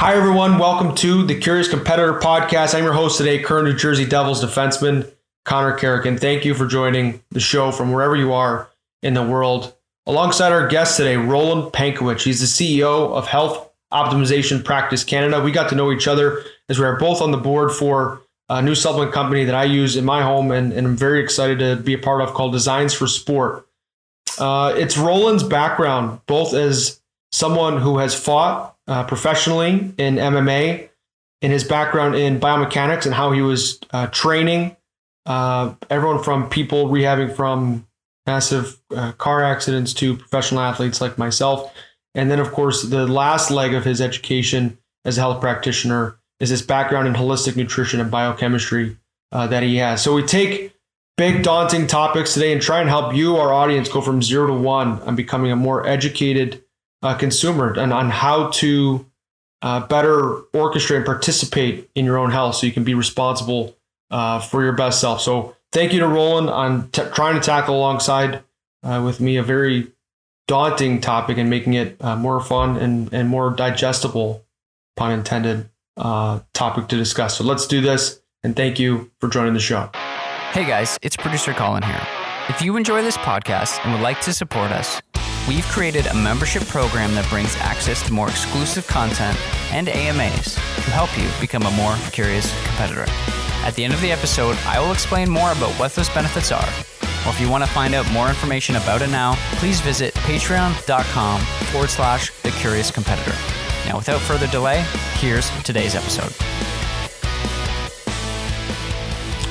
Hi, everyone. Welcome to the Curious Competitor podcast. I'm your host today, current New Jersey Devils defenseman Connor Carrick, thank you for joining the show from wherever you are in the world. Alongside our guest today, Roland Pankewich. He's the CEO of Health Optimization Practice Canada. We got to know each other as we are both on the board for a new supplement company that I use in my home and, and I'm very excited to be a part of called Designs for Sport. Uh, it's Roland's background, both as someone who has fought uh, professionally in MMA, in his background in biomechanics and how he was uh, training uh, everyone from people rehabbing from massive uh, car accidents to professional athletes like myself. And then, of course, the last leg of his education as a health practitioner is his background in holistic nutrition and biochemistry uh, that he has. So we take big, daunting topics today and try and help you, our audience, go from zero to one on becoming a more educated uh, consumer and on how to uh, better orchestrate and participate in your own health so you can be responsible uh, for your best self. So thank you to Roland on t- trying to tackle alongside uh, with me a very daunting topic and making it uh, more fun and, and more digestible, pun intended, uh, topic to discuss. So let's do this. And thank you for joining the show. Hey guys, it's producer Colin here. If you enjoy this podcast and would like to support us, we've created a membership program that brings access to more exclusive content and AMAs to help you become a more curious competitor. At the end of the episode, I will explain more about what those benefits are. Or if you want to find out more information about it now, please visit patreon.com forward slash the curious competitor. Now, without further delay, here's today's episode.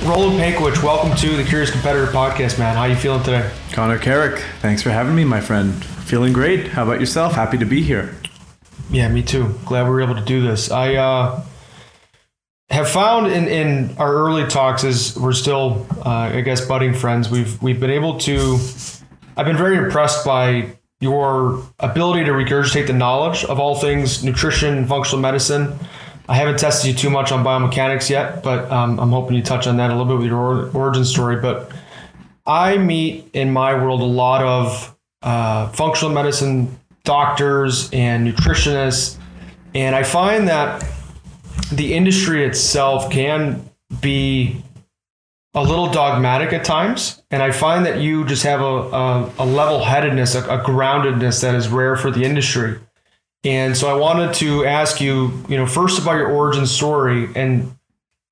Roland Pankewich, welcome to the Curious Competitor podcast, man. How are you feeling today? Connor Carrick, thanks for having me, my friend. Feeling great. How about yourself? Happy to be here. Yeah, me too. Glad we were able to do this. I uh, have found in, in our early talks as we're still, uh, I guess, budding friends, we've we've been able to. I've been very impressed by your ability to regurgitate the knowledge of all things nutrition, functional medicine. I haven't tested you too much on biomechanics yet, but um, I'm hoping you touch on that a little bit with your origin story. But I meet in my world a lot of uh, functional medicine doctors and nutritionists, and I find that the industry itself can be a little dogmatic at times. And I find that you just have a, a, a level headedness, a, a groundedness that is rare for the industry. And so I wanted to ask you, you know, first about your origin story and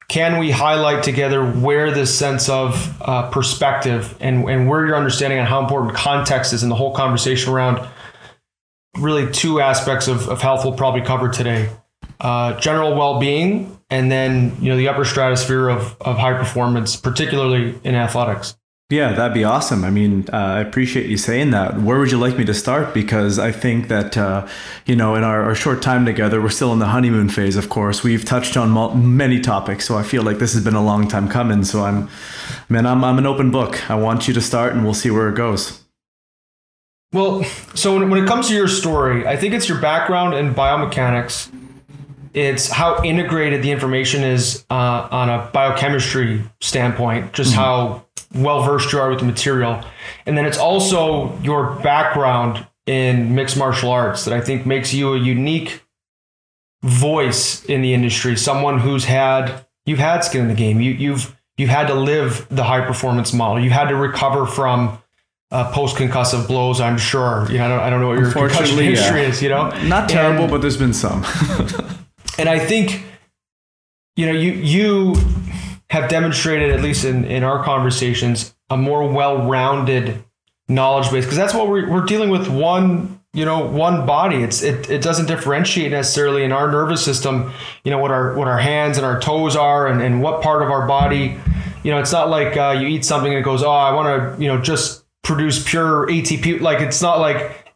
can we highlight together where this sense of uh, perspective and, and where your understanding on how important context is in the whole conversation around really two aspects of, of health we'll probably cover today uh, general well-being and then you know the upper stratosphere of, of high performance particularly in athletics yeah that'd be awesome. I mean uh, i appreciate you saying that. Where would you like me to start? Because i think that uh, you know in our, our, short time together we're still in the honeymoon phase of course. We've touched on many topics so i feel like this has been a long time coming. So i'm man i'm, I'm an open book. I want you to start and we'll see where it goes. Well so when, when it comes to your story i think it's your background in biomechanics it's how integrated the information is uh, on a biochemistry standpoint, just mm-hmm. how well versed you are with the material. And then it's also your background in mixed martial arts that I think makes you a unique voice in the industry, someone who's had you've had skin in the game. You, you've you've had to live the high performance model. You've had to recover from uh, post concussive blows. I'm sure. You know, I don't, I don't know what your concussion history yeah. is. You know, not terrible, and, but there's been some. and I think you know you you have demonstrated at least in in our conversations a more well-rounded knowledge base because that's what we're, we're dealing with one you know one body. It's it, it doesn't differentiate necessarily in our nervous system you know what our what our hands and our toes are and, and what part of our body. You know it's not like uh, you eat something and it goes oh i want to you know just produce pure atp like it's not like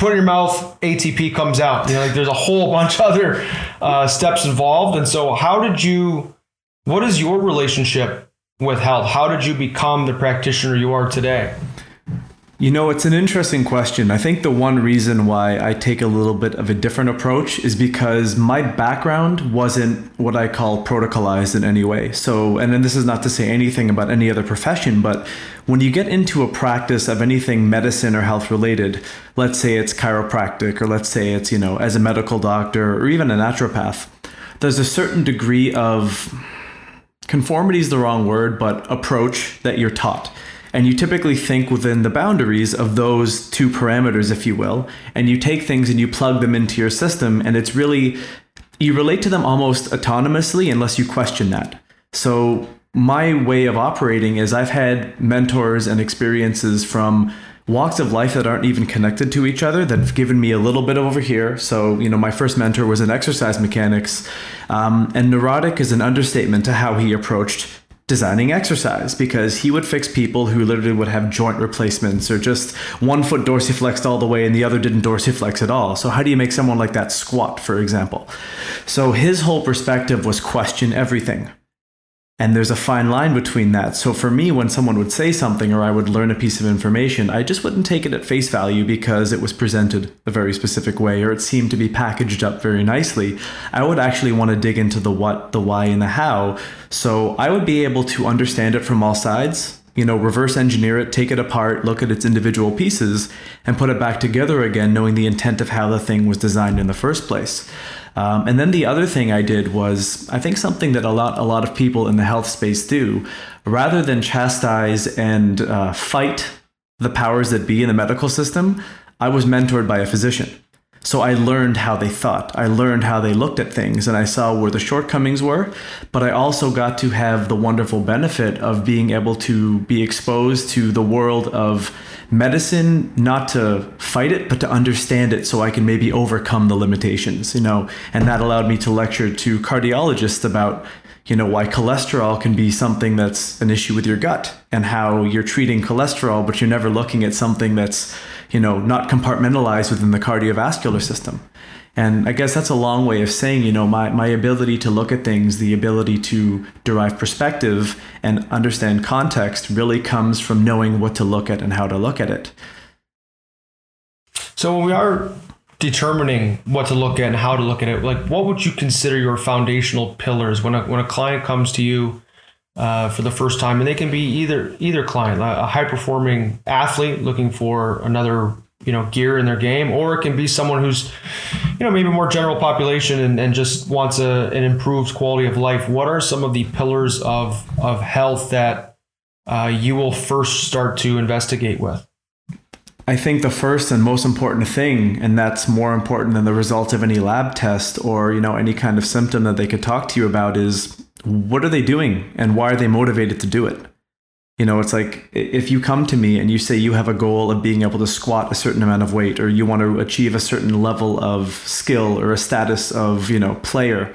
put in your mouth, ATP comes out. You know, like there's a whole bunch of other uh, steps involved. And so, how did you? What is your relationship with health? How did you become the practitioner you are today? You know, it's an interesting question. I think the one reason why I take a little bit of a different approach is because my background wasn't what I call protocolized in any way. So, and then this is not to say anything about any other profession, but when you get into a practice of anything medicine or health related, let's say it's chiropractic or let's say it's, you know, as a medical doctor or even a naturopath, there's a certain degree of conformity is the wrong word, but approach that you're taught. And you typically think within the boundaries of those two parameters, if you will, and you take things and you plug them into your system, and it's really, you relate to them almost autonomously unless you question that. So, my way of operating is I've had mentors and experiences from walks of life that aren't even connected to each other that have given me a little bit over here. So, you know, my first mentor was in exercise mechanics, um, and neurotic is an understatement to how he approached designing exercise because he would fix people who literally would have joint replacements or just one foot dorsiflexed all the way and the other didn't dorsiflex at all. So how do you make someone like that squat, for example? So his whole perspective was question everything. And there's a fine line between that. So for me, when someone would say something or I would learn a piece of information, I just wouldn't take it at face value because it was presented a very specific way or it seemed to be packaged up very nicely. I would actually want to dig into the what, the why, and the how. So I would be able to understand it from all sides you know, reverse engineer it, take it apart, look at its individual pieces, and put it back together again, knowing the intent of how the thing was designed in the first place. Um, and then the other thing I did was, I think something that a lot a lot of people in the health space do, rather than chastise and uh, fight the powers that be in the medical system, I was mentored by a physician. So I learned how they thought. I learned how they looked at things and I saw where the shortcomings were. But I also got to have the wonderful benefit of being able to be exposed to the world of medicine, not to fight it, but to understand it so I can maybe overcome the limitations, you know. And that allowed me to lecture to cardiologists about you know why cholesterol can be something that's an issue with your gut and how you're treating cholesterol but you're never looking at something that's you know, not compartmentalized within the cardiovascular system. And I guess that's a long way of saying, you know, my, my ability to look at things, the ability to derive perspective and understand context really comes from knowing what to look at and how to look at it. So when we are determining what to look at and how to look at it, like what would you consider your foundational pillars when a, when a client comes to you uh, for the first time, and they can be either either client, a high performing athlete looking for another you know gear in their game, or it can be someone who's you know maybe more general population and, and just wants a, an improved quality of life. What are some of the pillars of of health that uh, you will first start to investigate with? I think the first and most important thing, and that's more important than the result of any lab test or you know any kind of symptom that they could talk to you about, is what are they doing and why are they motivated to do it? You know, it's like if you come to me and you say you have a goal of being able to squat a certain amount of weight or you want to achieve a certain level of skill or a status of, you know, player,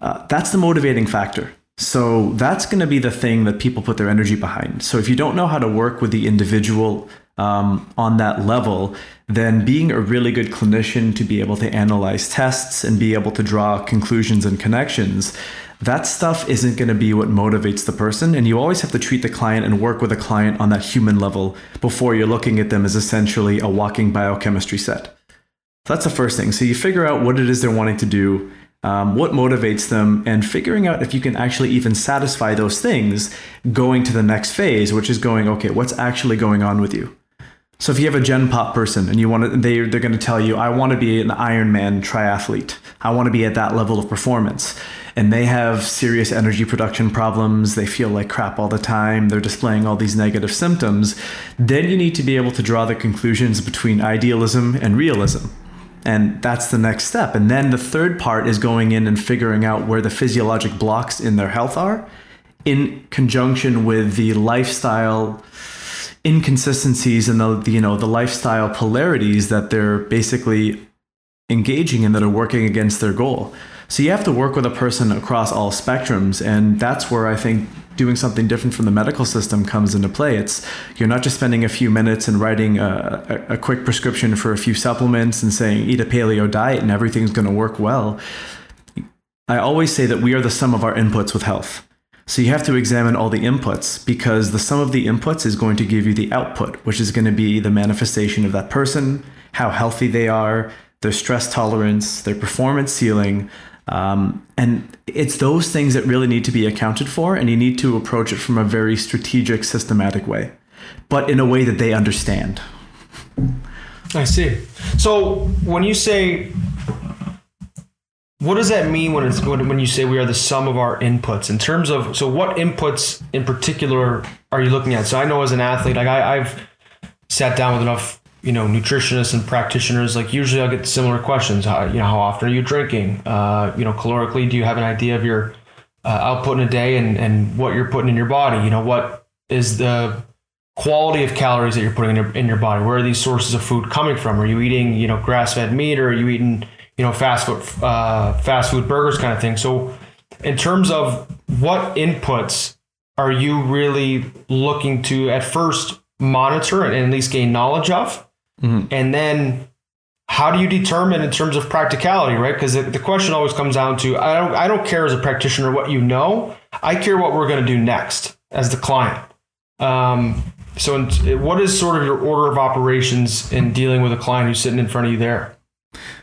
uh, that's the motivating factor. So that's going to be the thing that people put their energy behind. So if you don't know how to work with the individual um, on that level, then being a really good clinician to be able to analyze tests and be able to draw conclusions and connections, that stuff isn't going to be what motivates the person. And you always have to treat the client and work with a client on that human level before you're looking at them as essentially a walking biochemistry set. That's the first thing. So you figure out what it is they're wanting to do, um, what motivates them, and figuring out if you can actually even satisfy those things going to the next phase, which is going, okay, what's actually going on with you? So if you have a Gen Pop person and you want to, they they're going to tell you, I want to be an Ironman triathlete. I want to be at that level of performance. And they have serious energy production problems. They feel like crap all the time. They're displaying all these negative symptoms. Then you need to be able to draw the conclusions between idealism and realism. And that's the next step. And then the third part is going in and figuring out where the physiologic blocks in their health are in conjunction with the lifestyle inconsistencies and the, you know the lifestyle polarities that they're basically engaging in that are working against their goal. So you have to work with a person across all spectrums, and that's where I think doing something different from the medical system comes into play. It's you're not just spending a few minutes and writing a, a, a quick prescription for a few supplements and saying eat a paleo diet and everything's going to work well. I always say that we are the sum of our inputs with health. So you have to examine all the inputs because the sum of the inputs is going to give you the output, which is going to be the manifestation of that person, how healthy they are, their stress tolerance, their performance ceiling. Um, and it's those things that really need to be accounted for, and you need to approach it from a very strategic, systematic way, but in a way that they understand. I see. So when you say, what does that mean when it's when, you say we are the sum of our inputs in terms of so what inputs in particular are you looking at? So I know as an athlete, like I, I've sat down with enough you know nutritionists and practitioners. Like usually I'll get similar questions. How, you know how often are you drinking? Uh, you know calorically, do you have an idea of your uh, output in a day and and what you're putting in your body? You know what is the quality of calories that you're putting in your, in your body. Where are these sources of food coming from? Are you eating, you know, grass-fed meat, or are you eating, you know, fast food, uh, fast food burgers, kind of thing? So, in terms of what inputs are you really looking to at first monitor and at least gain knowledge of, mm-hmm. and then how do you determine in terms of practicality, right? Because the, question always comes down to I don't I don't care as a practitioner what you know. I care what we're going to do next as the client. Um, so, what is sort of your order of operations in dealing with a client who's sitting in front of you there?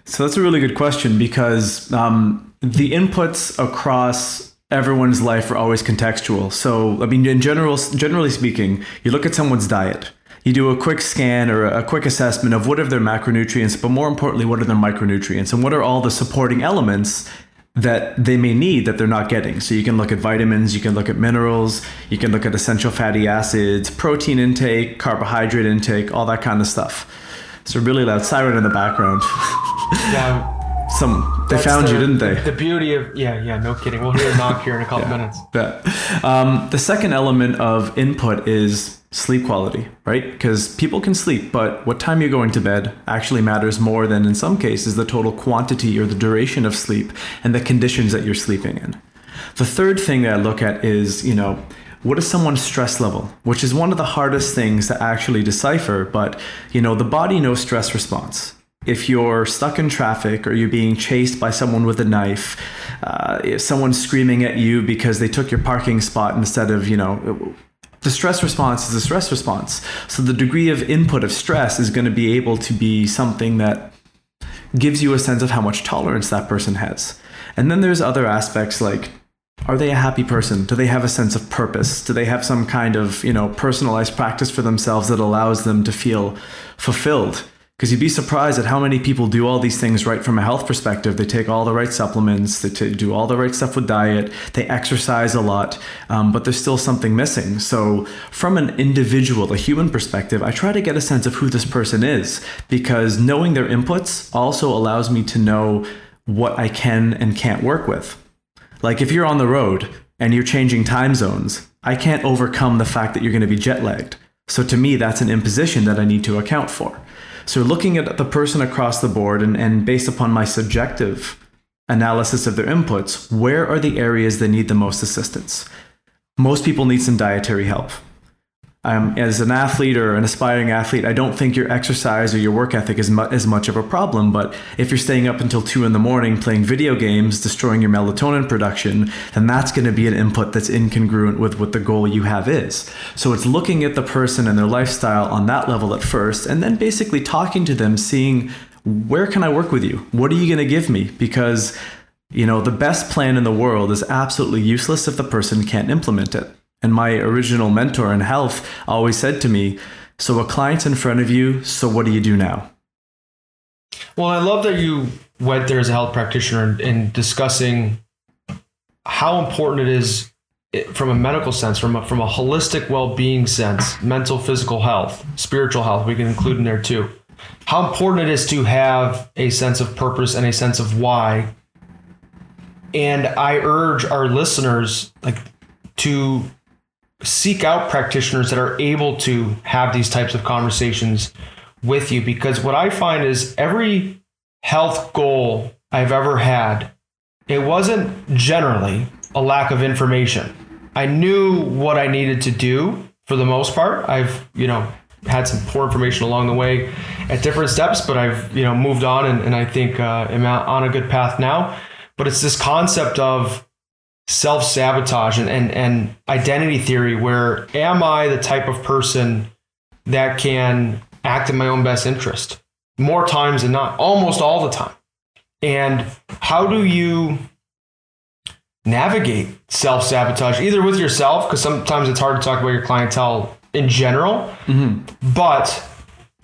So that's a really good question because um, the inputs across everyone's life are always contextual. So, I mean, in general, generally speaking, you look at someone's diet. You do a quick scan or a quick assessment of what are their macronutrients, but more importantly, what are their micronutrients and what are all the supporting elements that they may need that they're not getting. So you can look at vitamins, you can look at minerals, you can look at essential fatty acids, protein intake, carbohydrate intake, all that kind of stuff. So really loud siren in the background. yeah. Some they found the, you, didn't they? The beauty of yeah, yeah, no kidding. We'll hear a knock here in a couple yeah, minutes. Yeah. Um, the second element of input is sleep quality, right? Because people can sleep, but what time you're going to bed actually matters more than in some cases the total quantity or the duration of sleep and the conditions that you're sleeping in. The third thing that I look at is, you know, what is someone's stress level, which is one of the hardest things to actually decipher, but you know, the body knows stress response. If you're stuck in traffic or you're being chased by someone with a knife, uh, if someone's screaming at you because they took your parking spot instead of, you know, the stress response is a stress response. So the degree of input of stress is going to be able to be something that gives you a sense of how much tolerance that person has. And then there's other aspects like are they a happy person? Do they have a sense of purpose? Do they have some kind of, you know, personalized practice for themselves that allows them to feel fulfilled? Because you'd be surprised at how many people do all these things right from a health perspective. They take all the right supplements, they t- do all the right stuff with diet, they exercise a lot, um, but there's still something missing. So, from an individual, a human perspective, I try to get a sense of who this person is because knowing their inputs also allows me to know what I can and can't work with. Like if you're on the road and you're changing time zones, I can't overcome the fact that you're going to be jet lagged. So, to me, that's an imposition that I need to account for. So looking at the person across the board and, and based upon my subjective analysis of their inputs, where are the areas that need the most assistance? Most people need some dietary help um, as an athlete or an aspiring athlete, I don't think your exercise or your work ethic is mu- as much of a problem. But if you're staying up until two in the morning playing video games, destroying your melatonin production, then that's going to be an input that's incongruent with what the goal you have is. So it's looking at the person and their lifestyle on that level at first, and then basically talking to them, seeing where can I work with you? What are you going to give me? Because you know, the best plan in the world is absolutely useless if the person can't implement it. And my original mentor in health always said to me, So a client's in front of you, so what do you do now? Well, I love that you went there as a health practitioner and, discussing how important it is from a medical sense, from a, from a holistic well being sense, mental, physical health, spiritual health, we can include in there too. How important it is to have a sense of purpose and a sense of why. And I urge our listeners like to seek out practitioners that are able to have these types of conversations with you because what I find is every health goal I've ever had, it wasn't generally a lack of information. I knew what I needed to do for the most part. I've, you know, had some poor information along the way at different steps, but I've, you know, moved on and, and I think uh, am on a good path now. But it's this concept of self sabotage and, and, and identity theory where am I the type of person that can act in my own best interest more times than not, almost all the time? And how do you navigate self sabotage, either with yourself, because sometimes it's hard to talk about your clientele in general, mm-hmm. but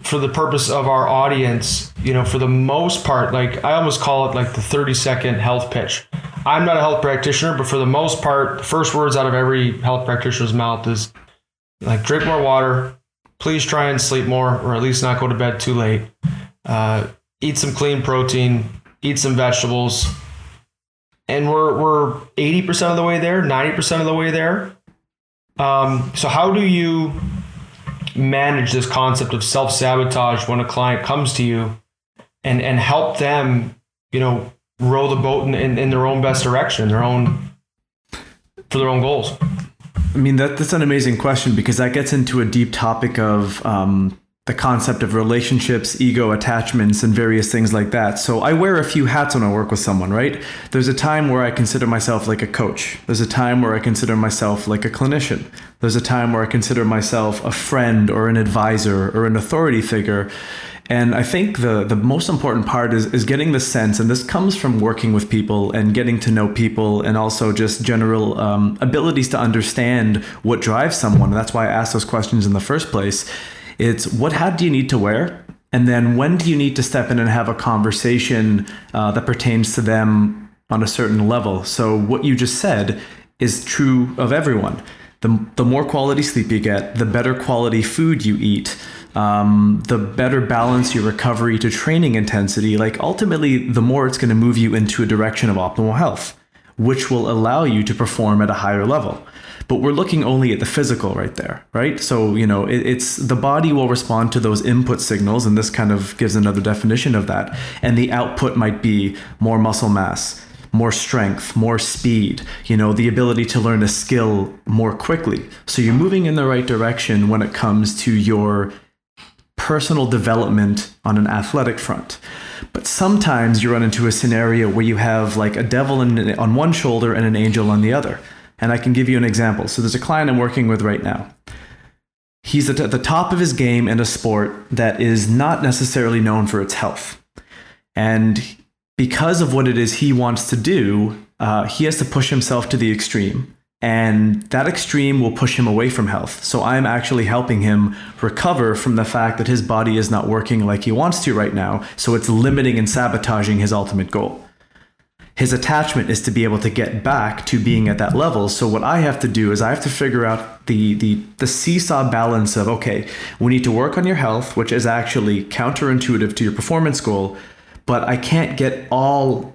for the purpose of our audience, you know, for the most part, like I almost call it like the 30 second health pitch. I'm not a health practitioner, but for the most part, the first words out of every health practitioner's mouth is like drink more water, please try and sleep more, or at least not go to bed too late. Uh, eat some clean protein, eat some vegetables. And we're we're 80% of the way there, 90% of the way there. Um, so how do you manage this concept of self-sabotage when a client comes to you and and help them, you know, row the boat in, in, in their own best direction, their own for their own goals? I mean, that, that's an amazing question because that gets into a deep topic of um, the concept of relationships, ego attachments, and various things like that. So I wear a few hats when I work with someone, right? There's a time where I consider myself like a coach. There's a time where I consider myself like a clinician. There's a time where I consider myself a friend or an advisor or an authority figure. And I think the, the most important part is, is getting the sense, and this comes from working with people and getting to know people, and also just general um, abilities to understand what drives someone. And that's why I asked those questions in the first place. It's what hat do you need to wear? And then when do you need to step in and have a conversation uh, that pertains to them on a certain level? So, what you just said is true of everyone. The, the more quality sleep you get, the better quality food you eat, um, the better balance your recovery to training intensity. Like, ultimately, the more it's going to move you into a direction of optimal health, which will allow you to perform at a higher level. But we're looking only at the physical right there right? So you know it, it's the body will respond to those input signals and this kind of gives another definition of that. And the output might be more muscle mass more strength more speed you know the ability to learn a skill more quickly. So you're moving in the right direction when it comes to your personal development on an athletic front but sometimes you run into a scenario where you have like a devil in, on one shoulder and an angel on the other and I can give you an example. So there's a client I'm working with right now. He's at the top of his game in a sport that is not necessarily known for its health. And because of what it is he wants to do, uh, he has to push himself to the extreme. And that extreme will push him away from health. So I'm actually helping him recover from the fact that his body is not working like he wants to right now. So it's limiting and sabotaging his ultimate goal his attachment is to be able to get back to being at that level. So what I have to do is I have to figure out the the the seesaw balance of okay, we need to work on your health, which is actually counterintuitive to your performance goal, but I can't get all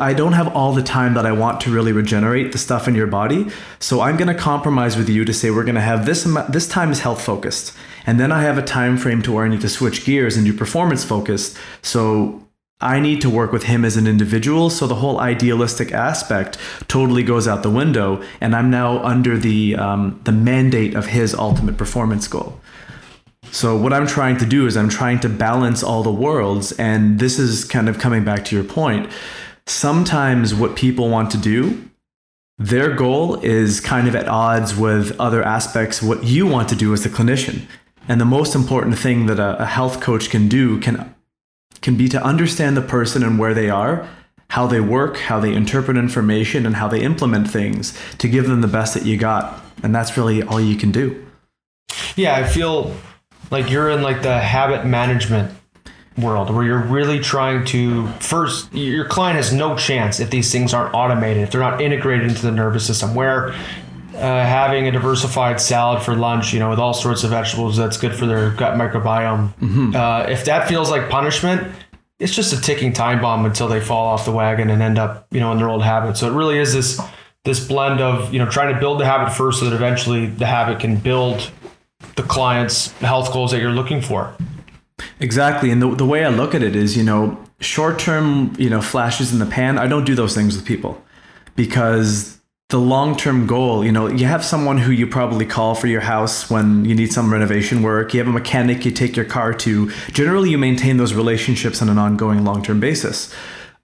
I don't have all the time that I want to really regenerate the stuff in your body. So I'm going to compromise with you to say we're going to have this this time is health focused. And then I have a time frame to where I need to switch gears and do performance focused. So I need to work with him as an individual. So the whole idealistic aspect totally goes out the window, and I'm now under the um, the mandate of his ultimate performance goal. So what I'm trying to do is I'm trying to balance all the worlds, and this is kind of coming back to your point. Sometimes what people want to do, their goal is kind of at odds with other aspects what you want to do as a clinician. And the most important thing that a, a health coach can do can can be to understand the person and where they are, how they work, how they interpret information, and how they implement things to give them the best that you got. And that's really all you can do. Yeah, I feel like you're in like the habit management world where you're really trying to first your client has no chance if these things aren't automated if they're not integrated into the nervous system where uh, having a diversified salad for lunch, you know, with all sorts of vegetables that's good for their gut microbiome. Mm-hmm. Uh, if that feels like punishment, it's just a ticking time bomb until they fall off the wagon and end up, you know, in their old habit. So it really is this this blend of, you know, trying to build the habit first so that eventually the habit can build the client's health goals that you're looking for. Exactly. And the, the way I look at it is, you know, short term, you know, flashes in the pan, I don't do those things with people because the long-term goal you know you have someone who you probably call for your house when you need some renovation work you have a mechanic you take your car to generally you maintain those relationships on an ongoing long-term basis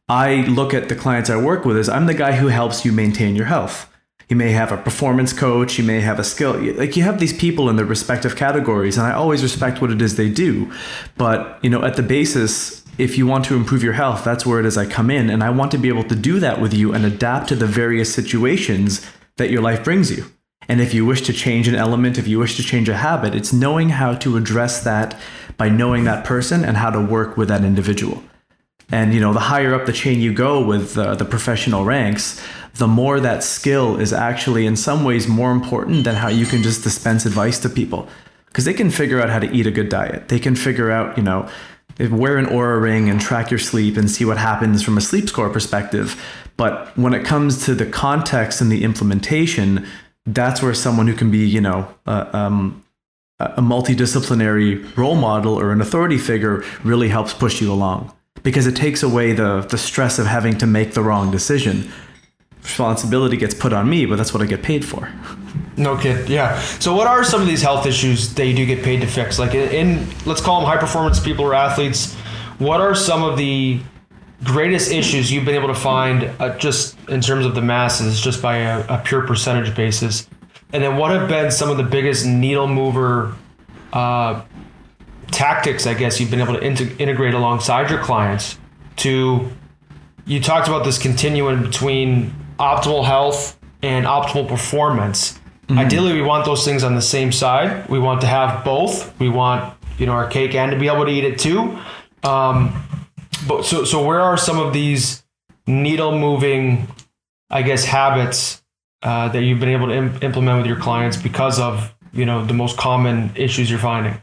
I look at the clients I work with as I'm the guy who helps you maintain your health. You may have a performance coach, you may have a skill. Like you have these people in their respective categories, and I always respect what it is they do. But, you know, at the basis, if you want to improve your health, that's where it is I come in. And I want to be able to do that with you and adapt to the various situations that your life brings you. And if you wish to change an element, if you wish to change a habit, it's knowing how to address that by knowing that person and how to work with that individual. And you know, the higher up the chain you go with uh, the professional ranks, the more that skill is actually in some ways more important than how you can just dispense advice to people. Because they can figure out how to eat a good diet. They can figure out, you know, wear an Oura ring and track your sleep and see what happens from a sleep score perspective. But when it comes to the context and the implementation, that's where someone who can be, you know, uh, um, a multidisciplinary role model or an authority figure really helps push you along because it takes away the the stress of having to make the wrong decision. Responsibility gets put on me, but that's what I get paid for. No kid, yeah. So, what are some of these health issues that you do get paid to fix? Like in, let's call them high performance people or athletes. What are some of the greatest issues you've been able to find uh, just in terms of the masses, just by a, a, pure percentage basis? And then, what have been some of the biggest needle mover uh, tactics, I guess, you've been able to integrate alongside your clients to you talked about this continuum between optimal health and optimal performance. Mm-hmm. Ideally, we want those things on the same side. We want to have both. We want you know our cake and to be able to eat it too. Um, but so so where are some of these needle moving, I guess, habits uh, that you've been able to Im- implement with your clients because of you know the most common issues you're finding?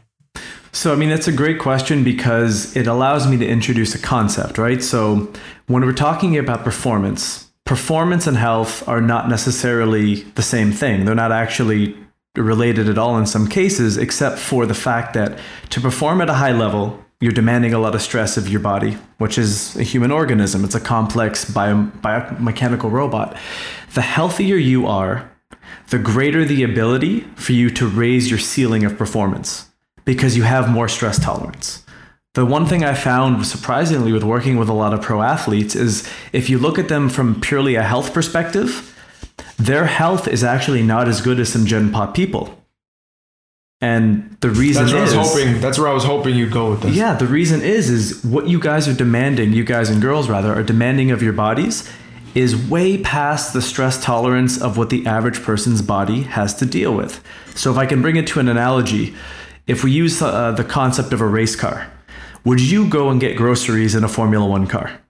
So, I mean, that's a great question because it allows me to introduce a concept, right? So, when we're talking about performance, performance and health are not necessarily the same thing. They're not actually related at all in some cases, except for the fact that to perform at a high level, you're demanding a lot of stress of your body, which is a human organism. It's a complex bio, biomechanical robot. The healthier you are, the greater the ability for you to raise your ceiling of performance because you have more stress tolerance. The one thing I found surprisingly with working with a lot of pro athletes is if you look at them from purely a health perspective, their health is actually not as good as some Gen Pop people. And the reason that's is hoping, that's where I was hoping you'd go with this. Yeah, the reason is is what you guys are demanding, you guys and girls rather, are demanding of your bodies is way past the stress tolerance of what the average person's body has to deal with. So if I can bring it to an analogy, if we use uh, the concept of a race car, would you go and get groceries in a Formula One car?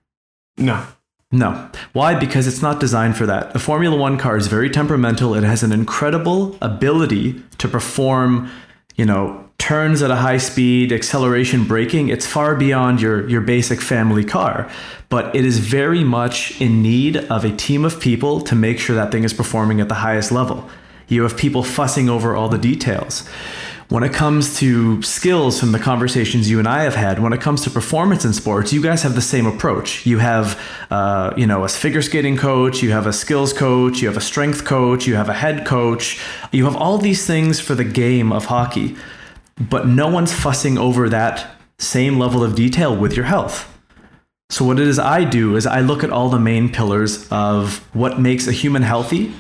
No. No. Why? Because it's not designed for that. A Formula One car is very temperamental. It has an incredible ability to perform, you know, turns at a high speed, acceleration, braking. It's far beyond your, your basic family car. But it is very much in need of a team of people to make sure that thing is performing at the highest level. You have people fussing over all the details. When it comes to skills from the conversations you and I have had, when it comes to performance in sports, you guys have the same approach. You have, uh, you know, a figure skating coach, you have a skills coach, you have a strength coach, you have a head coach, you have all these things for the game of hockey, but no one's fussing over that same level of detail with your health. So, what it is I do is I look at all the main pillars of what makes a human healthy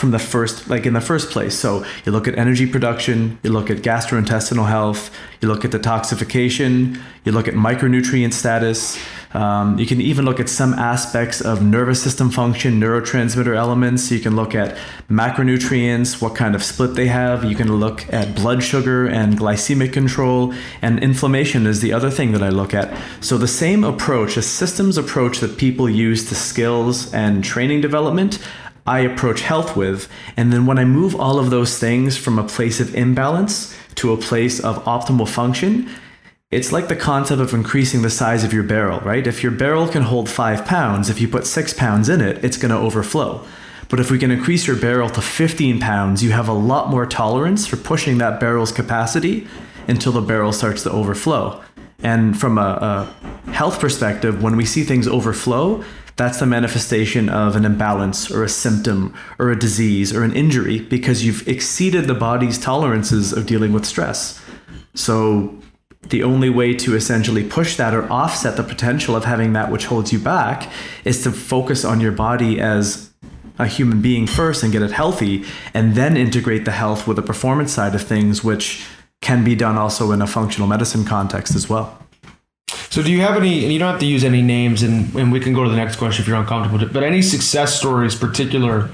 from the first like in the first place. So you look at energy production you look at gastrointestinal health you look at detoxification you look at micronutrient status. Um, you can even look at some aspects of nervous system function neurotransmitter elements. You can look at macronutrients what kind of split they have. You can look at blood sugar and glycemic control. And inflammation is the other thing that i look at. So the same approach a systems approach that people use to skills and training development I approach health with. And then when I move all of those things from a place of imbalance to a place of optimal function, it's like the concept of increasing the size of your barrel, right? If your barrel can hold five pounds, if you put six pounds in it, it's going to overflow. But if we can increase your barrel to 15 pounds, you have a lot more tolerance for pushing that barrel's capacity until the barrel starts to overflow. And from a, a health perspective, when we see things overflow, that's the manifestation of an imbalance or a symptom or a disease or an injury because you've exceeded the body's tolerances of dealing with stress. So the only way to essentially push that or offset the potential of having that which holds you back is to focus on your body as a human being first and get it healthy, and then integrate the health with the performance side of things, which can be done also in a functional medicine context as well. So, do you have any, and you don't have to use any names, and, and we can go to the next question if you're uncomfortable but any success stories, particular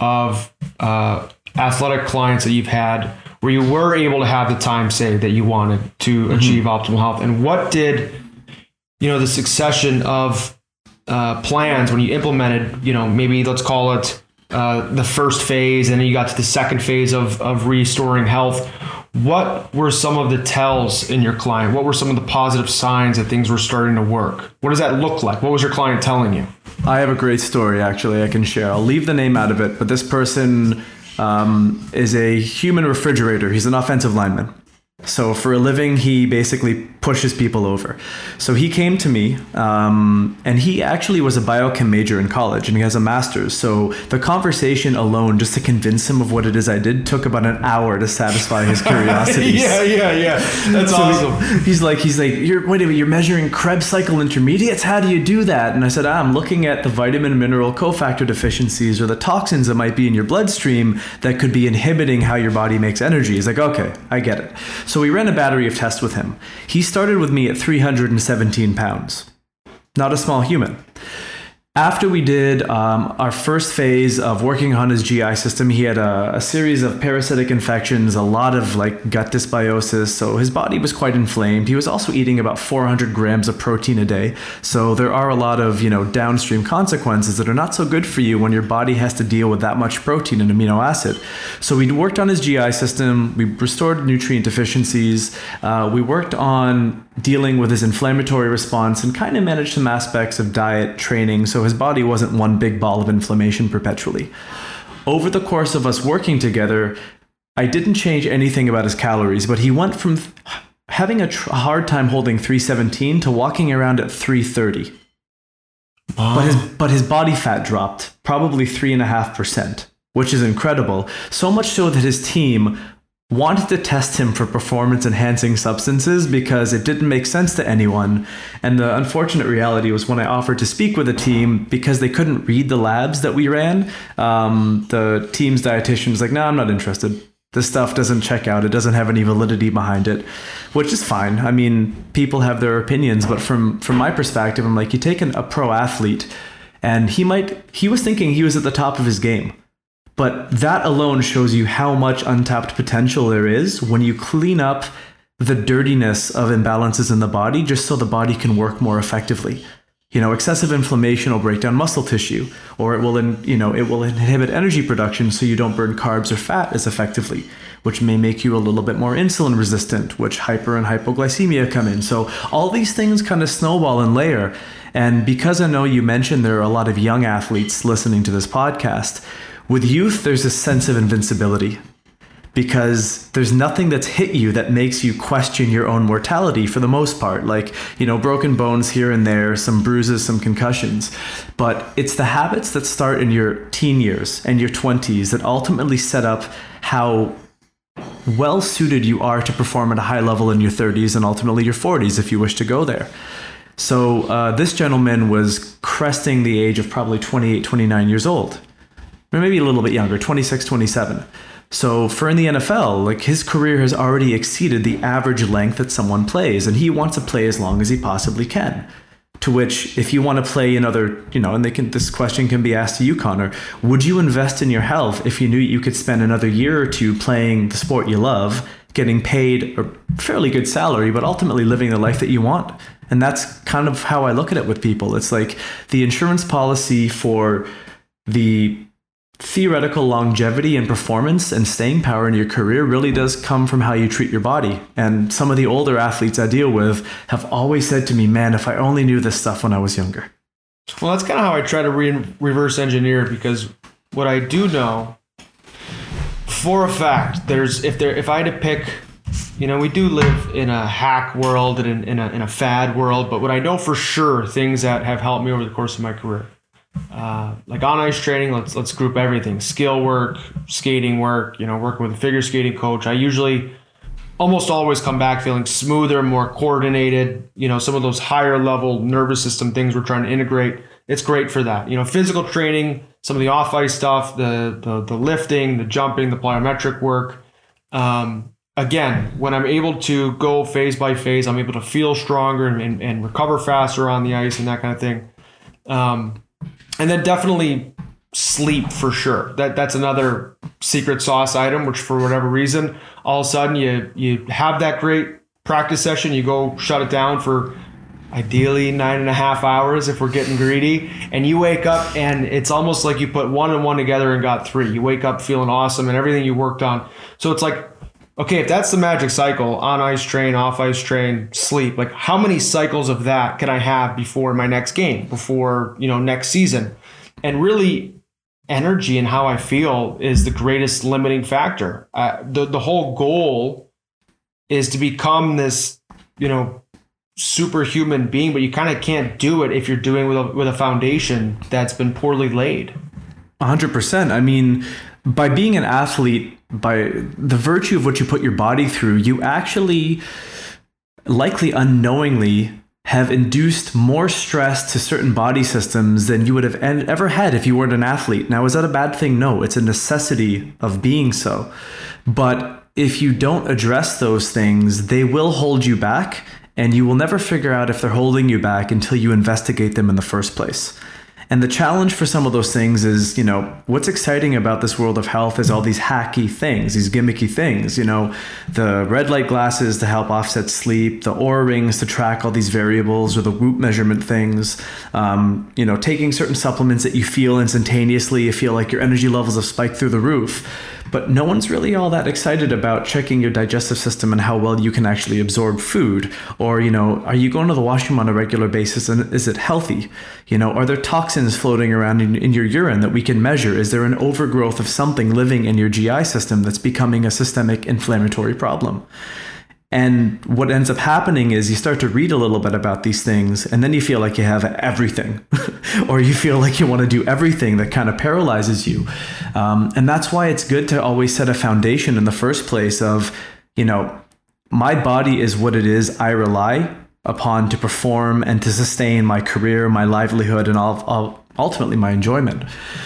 of uh, athletic clients that you've had where you were able to have the time saved that you wanted to mm-hmm. achieve optimal health? And what did, you know, the succession of uh, plans when you implemented, you know, maybe let's call it uh, the first phase, and then you got to the second phase of, of restoring health. What were some of the tells in your client? What were some of the positive signs that things were starting to work? What does that look like? What was your client telling you? I have a great story actually I can share. I'll leave the name out of it, but this person um, is a human refrigerator. He's an offensive lineman. So for a living, he basically pushes people over. So he came to me, um, and he actually was a biochem major in college, and he has a master's. So the conversation alone, just to convince him of what it is I did, took about an hour to satisfy his curiosity. yeah, yeah, yeah. That's so awesome. He's like, he's like, you're wait a minute, you're measuring Krebs cycle intermediates. How do you do that? And I said, ah, I'm looking at the vitamin mineral cofactor deficiencies or the toxins that might be in your bloodstream that could be inhibiting how your body makes energy. He's like, okay, I get it. So we ran a battery of tests with him. He started with me at 317 pounds. Not a small human. After we did um, our first phase of working on his GI system, he had a, a, series of parasitic infections, a lot of like gut dysbiosis. So his body was quite inflamed. He was also eating about 400 grams of protein a day. So there are a lot of you know downstream consequences that are not so good for you when your body has to deal with that much protein and amino acid. So we worked on his GI system. We restored nutrient deficiencies. Uh, we worked on dealing with his inflammatory response and kind of managed some aspects of diet training so his body wasn't one big ball of inflammation perpetually. Over the course of us working together, I didn't change anything about his calories, but he went from having a, tr- hard time holding 317 to walking around at 330. But his but his body fat dropped probably three and a half percent, which is incredible. So much so that his team wanted to test him for performance enhancing substances because it didn't make sense to anyone. And the unfortunate reality was when I offered to speak with the team, because they couldn't read the labs that we ran, um, the team's dietitian was like, no, I'm not interested. This stuff doesn't check out. It doesn't have any validity behind it, which is fine. I mean, people have their opinions, but from from my perspective, I'm like, you take an, a pro athlete, and he might he was thinking he was at the top of his game but that alone shows you how much untapped potential there is when you clean up the dirtiness of imbalances in the body just so the body can work more effectively. You know, excessive inflammation will break down muscle tissue, or it will, in, you know, it will inhibit energy production so you don't burn carbs or fat as effectively, which may make you a little bit more insulin resistant, which hyper and hypoglycemia come in. So all these things kind of snowball and layer. And because I know you mentioned there are a lot of young athletes listening to this podcast, with youth, there's a sense of invincibility because there's nothing that's hit you that makes you question your own mortality for the most part. Like, you know, broken bones here and there, some bruises, some concussions. But it's the habits that start in your teen years and your 20s that ultimately set up how well suited you are to perform at a high level in your 30s and ultimately your 40s if you wish to go there. So, uh, this gentleman was cresting the age of probably 28, 29 years old maybe a little bit younger, 26, 27. So for in the NFL, like his career has already exceeded the average length that someone plays, and he wants to play as long as he possibly can. To which, if you want to play another, you know, and they can, this question can be asked to you, Connor, would you invest in your health if you knew you could spend another year or two playing the sport you love, getting paid a fairly good salary, but ultimately living the life that you want? And that's kind of how I look at it with people. It's like the insurance policy for the theoretical longevity and performance and staying power in your career really does come from how you treat your body. And some of the older athletes I deal with have always said to me, man, if I only knew this stuff when I was younger. Well, that's kind of how I try to re- reverse engineer it because what I do know for a fact, there's if there if I had to pick, you know, we do live in a hack world and in, in, a, in a fad world, but what I know for sure, things that have helped me over the course of my career uh, like on ice training, let's let's group everything: skill work, skating work. You know, working with a figure skating coach. I usually almost always come back feeling smoother, more coordinated. You know, some of those higher level nervous system things we're trying to integrate. It's great for that. You know, physical training, some of the off ice stuff, the, the the lifting, the jumping, the plyometric work. Um, again, when I'm able to go phase by phase, I'm able to feel stronger and, and, recover faster on the ice and that kind of thing. Um, and then definitely sleep for sure. That that's another secret sauce item, which for whatever reason, all of a sudden you you have that great practice session, you go shut it down for ideally nine and a half hours if we're getting greedy, and you wake up and it's almost like you put one and one together and got three. You wake up feeling awesome and everything you worked on. So it's like okay, if that's the magic cycle, on ice train, off ice train, sleep, like how many cycles of that can I have before my next game, before, you know, next season? And really energy and how I feel is the greatest limiting factor. Uh, the the whole goal is to become this, you know, superhuman being, but you kind of can't do it if you're doing with a, with a foundation that's been poorly laid. 100%. I mean, by being an athlete, by the virtue of what you put your body through, you actually likely unknowingly have induced more stress to certain body systems than you would have ever had if you weren't an athlete. Now, is that a bad thing? No, it's a necessity of being so. But if you don't address those things, they will hold you back, and you will never figure out if they're holding you back until you investigate them in the first place. And the challenge for some of those things is, you know, what's exciting about this world of health is all these hacky things, these gimmicky things, you know, the red light glasses to help offset sleep, the Oura rings to track all these variables, or the Whoop measurement things, um, you know, taking certain supplements that you feel instantaneously, you feel like your energy levels have spiked through the roof but no one's really all that excited about checking your digestive system and how well you can actually absorb food or you know are you going to the washroom on a regular basis and is it healthy? You know are there toxins floating around in, in your urine that we can measure? Is there an overgrowth of something living in your gi system that's becoming a systemic inflammatory problem and what ends up happening is you start to read a little bit about these things, and then you feel like you have everything, or you feel like you want to do everything that kind of paralyzes you. Um, and that's why it's good to always set a foundation in the first place of, you know, my body is what it is. I rely upon to perform and to sustain my career, my livelihood, and all, all ultimately my enjoyment.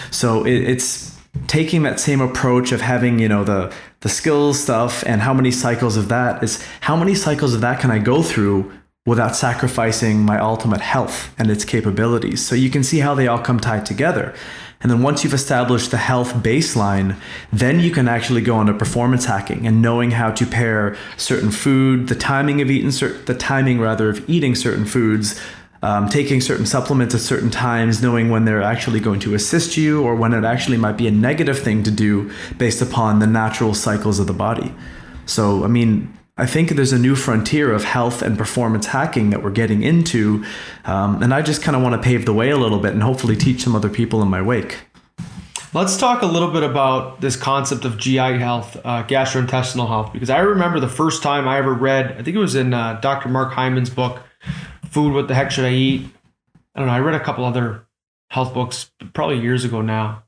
So it, it's taking that same approach of having, you know, the the skills stuff and how many cycles of that is how many cycles of that can I go through without sacrificing my ultimate health and its capabilities. So you can see how they all come tied together. And then once you've established the health baseline, then you can actually go into performance hacking and knowing how to pair certain food, the timing of eating, certain the timing rather of eating certain foods um, taking certain supplements at certain times, knowing when they're actually going to assist you or when it actually might be a negative thing to do based upon the natural cycles of the body. So, I mean, I think there's a new frontier of health and performance hacking that we're getting into. Um, and I just kind of want to pave the way a little bit and hopefully teach some other people in my wake. Let's talk a little bit about this concept of GI health, uh, gastrointestinal health, because I remember the first time I ever read, I think it was in uh, Dr. Mark Hyman's book, food, what the heck should I eat? I don't know. I read a couple other health books probably years ago now,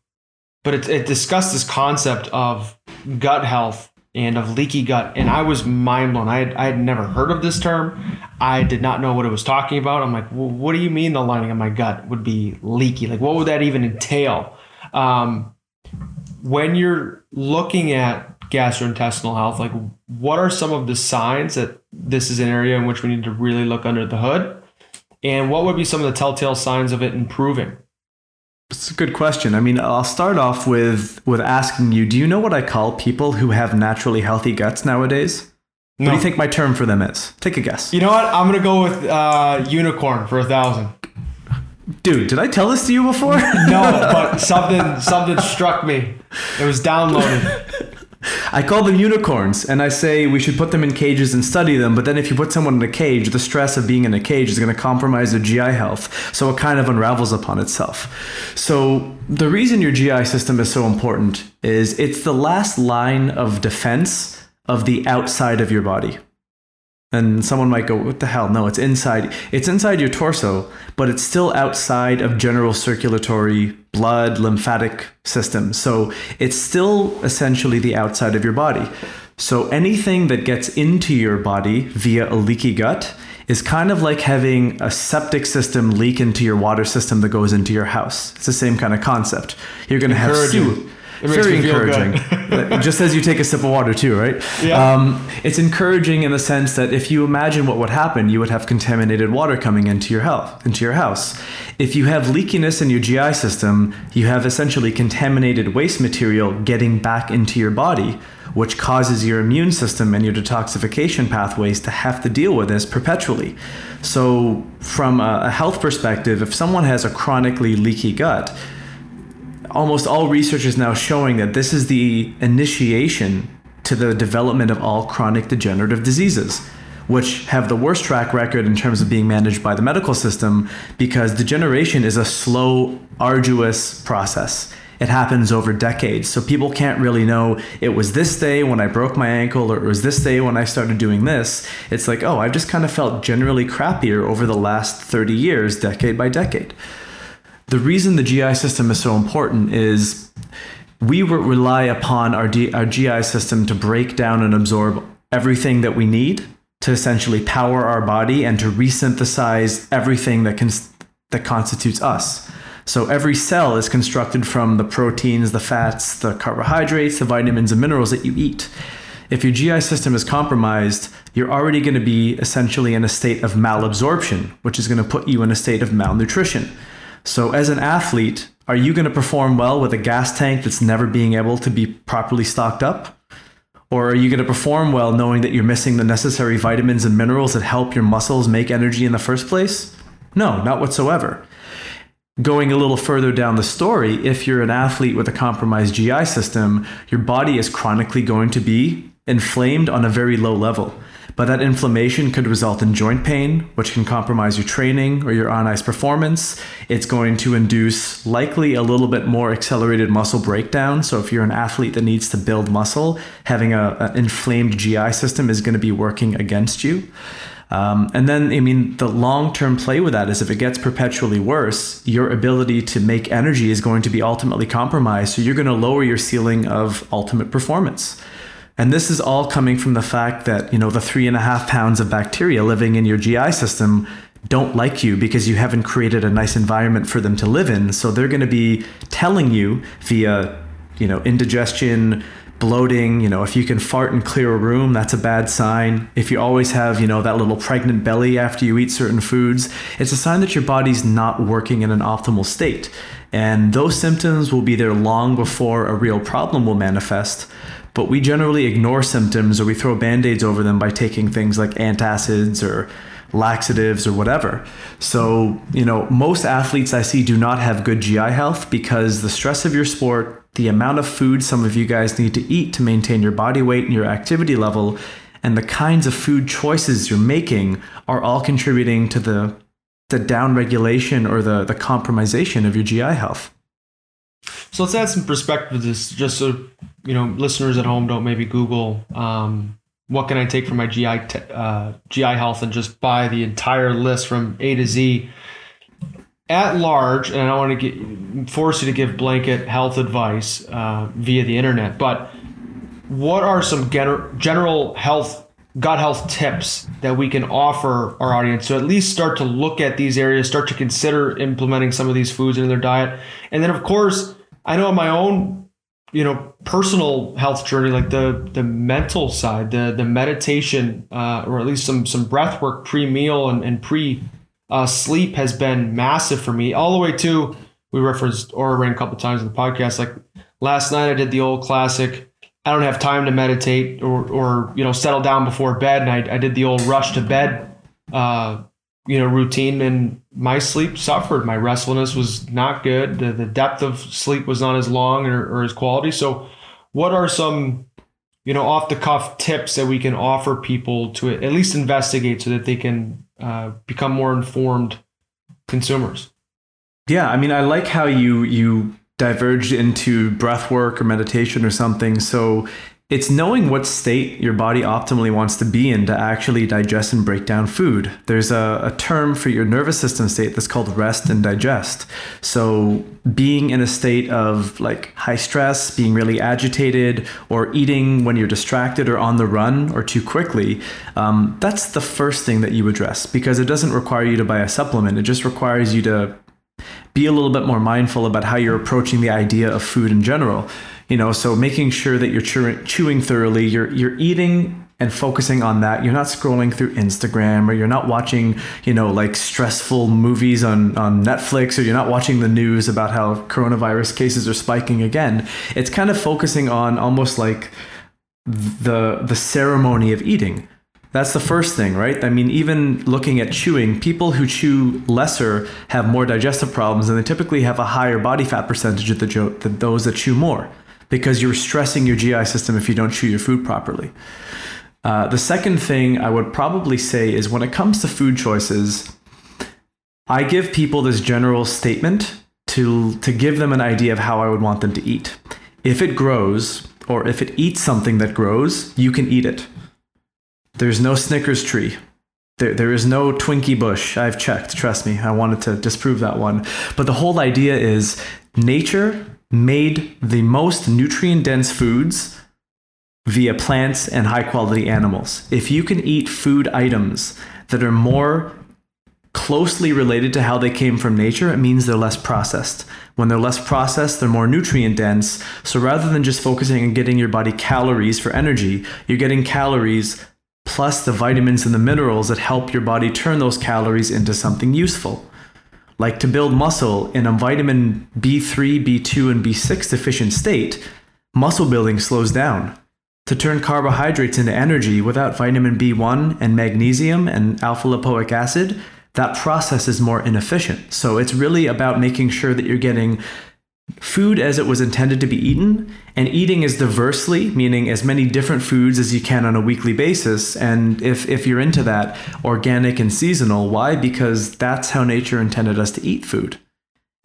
but it, it discussed this concept of gut health and of leaky gut. And I was mind blown. I had, I had never heard of this term. I did not know what it was talking about. I'm like, well, what do you mean the lining of my gut would be leaky? Like, what would that even entail? Um, when you're looking at gastrointestinal health, like what are some of the signs that this is an area in which we need to really look under the hood? And what would be some of the telltale signs of it improving? It's a good question. I mean, I'll start off with with asking you, do you know what I call people who have naturally healthy guts nowadays? No. What do you think my term for them is? Take a guess. You know what? I'm gonna go with uh, unicorn for a thousand. Dude, did I tell this to you before? no, but something something struck me. It was downloaded. I call them unicorns, and I say we should put them in cages and study them. But then, if you put someone in a cage, the stress of being in a cage is going to compromise their GI health. So it kind of unravels upon itself. So the reason your GI system is so important is it's the last line of defense of the outside of your body. And someone might go, what the hell? No, it's inside. It's inside your torso, but it's still outside of general circulatory blood, lymphatic system. So it's still essentially the outside of your body. So anything that gets into your body via a leaky gut is kind of like having a septic system leak into your water system that goes into your house. It's the same kind of concept. You're going to have Encouraging. Very encouraging. Just as you take a sip of water too, right? Yeah. Um, it's encouraging in the sense that if you imagine what would happen, you would have contaminated water coming into your health, into your house. If you have leakiness in your GI system, you have essentially contaminated waste material getting back into your body, which causes your immune system and your detoxification pathways to have to deal with this perpetually. So, from a health perspective, if someone has a chronically leaky gut, almost all research is now showing that this is the initiation to the development of all chronic degenerative diseases, which have the worst track record in terms of being managed by the medical system because degeneration is a slow, arduous process. It happens over decades. So people can't really know it was this day when I broke my ankle or it was this day when I started doing this. It's like, oh, I've just kind of felt generally crappier over the last 30 years, decade by decade the reason the GI system is so important is we rely upon our, D- our GI system to break down and absorb everything that we need to essentially power our body and to resynthesize everything that that constitutes us. So every cell is constructed from the proteins, the fats, the carbohydrates, the vitamins and minerals that you eat. If your GI system is compromised, you're already going to be essentially in a state of malabsorption, which is going to put you in a state of malnutrition. So, as an athlete, are you going to perform well with a gas tank that's never being able to be properly stocked up? Or are you going to perform well knowing that you're missing the necessary vitamins and minerals that help your muscles make energy in the first place? No, not whatsoever. Going a little further down the story, if you're an athlete with a compromised GI system, your body is chronically going to be inflamed on a very low level. But that inflammation could result in joint pain, which can compromise your training or your on ice performance. It's going to induce likely a little bit more accelerated muscle breakdown. So, if you're an athlete that needs to build muscle, having an inflamed GI system is going to be working against you. Um, and then, I mean, the long term play with that is if it gets perpetually worse, your ability to make energy is going to be ultimately compromised. So, you're going to lower your ceiling of ultimate performance. And this is all coming from the fact that, you know, the three and a half pounds of bacteria living in your GI system don't like you because you haven't created a nice environment for them to live in. So they're going to be telling you via, you know, indigestion, bloating, you know, if you can fart and clear a room, that's a bad sign. If you always have, you know, that little pregnant belly after you eat certain foods, it's a sign that your body's not working in an optimal state. And those symptoms will be there long before a real problem will manifest but we generally ignore symptoms or we throw band-aids over them by taking things like antacids or laxatives or whatever. So, you know, most athletes I see do not have good GI health because the stress of your sport, the amount of food some of you guys need to eat to maintain your body weight and your activity level, and the kinds of food choices you're making are all contributing to the the downregulation or the the compromisation of your GI health. So let's add some perspective to this, just so you know, listeners at home don't maybe Google um, what can I take for my GI uh, GI health and just buy the entire list from A to Z. At large, and I don't want to get force you to give blanket health advice uh, via the internet, but what are some gener- general health gut health tips that we can offer our audience to at least start to look at these areas, start to consider implementing some of these foods in their diet, and then of course I know on my own, you know, personal health journey, like the the mental side, the the meditation, uh, or at least some some breath work pre meal and, and pre uh, sleep has been massive for me. All the way to we referenced Oura Ring a couple times in the podcast. Like last night, I did the old classic. I don't have time to meditate or or you know settle down before bed, and I, I did the old rush to bed uh, you know routine and my sleep suffered. My restfulness was not good. The, the depth of sleep was not as long or, or as quality. So what are some you know off the cuff tips that we can offer people to at least investigate so that they can uh, become more informed consumers? Yeah i mean i like how you you diverged into breath work or meditation or something. So it's knowing what state your body optimally wants to be in to actually digest and break down food. There's a, a, term for your nervous system state that's called rest and digest. So, being in a state of like high stress, being really agitated, or eating when you're distracted or on the run or too quickly, um, that's the first thing that you address because it doesn't require you to buy a supplement. It just requires you to be a little bit more mindful about how you're approaching the idea of food in general you know so making sure that you're chewing, thoroughly you're you're eating and focusing on that. You're not scrolling through instagram or you're not watching you know like stressful movies on on netflix or you're not watching the news about how coronavirus cases are spiking again. It's kind of focusing on almost like the the ceremony of eating. That's the first thing, right? I mean, even looking at chewing, people who chew lesser have more digestive problems and they typically have a higher body fat percentage than those that chew more because you're stressing your GI system if you don't chew your food properly. Uh, the second thing I would probably say is when it comes to food choices, I give people this general statement to, to give them an idea of how I would want them to eat. If it grows, or if it eats something that grows, you can eat it. There's no Snickers tree. There, there is no Twinkie bush. I've checked, trust me. I wanted to disprove that one. But the whole idea is nature made the most nutrient dense foods via plants and high quality animals. If you can eat food items that are more closely related to how they came from nature, it means they're less processed. When they're less processed, they're more nutrient dense. So rather than just focusing on getting your body calories for energy, you're getting calories plus the vitamins and the minerals that help your body turn those calories into something useful. Like to build muscle in a vitamin B3, B2, and B6 deficient state, muscle building slows down. To turn carbohydrates into energy without vitamin B1 and magnesium and alpha lipoic acid, that process is more inefficient. So it's really about making sure that you're getting food as it was intended to be eaten and eating as diversely meaning as many different foods as you can on a weekly basis. And if if you're into that organic and seasonal why? Because that's how nature intended us to eat food.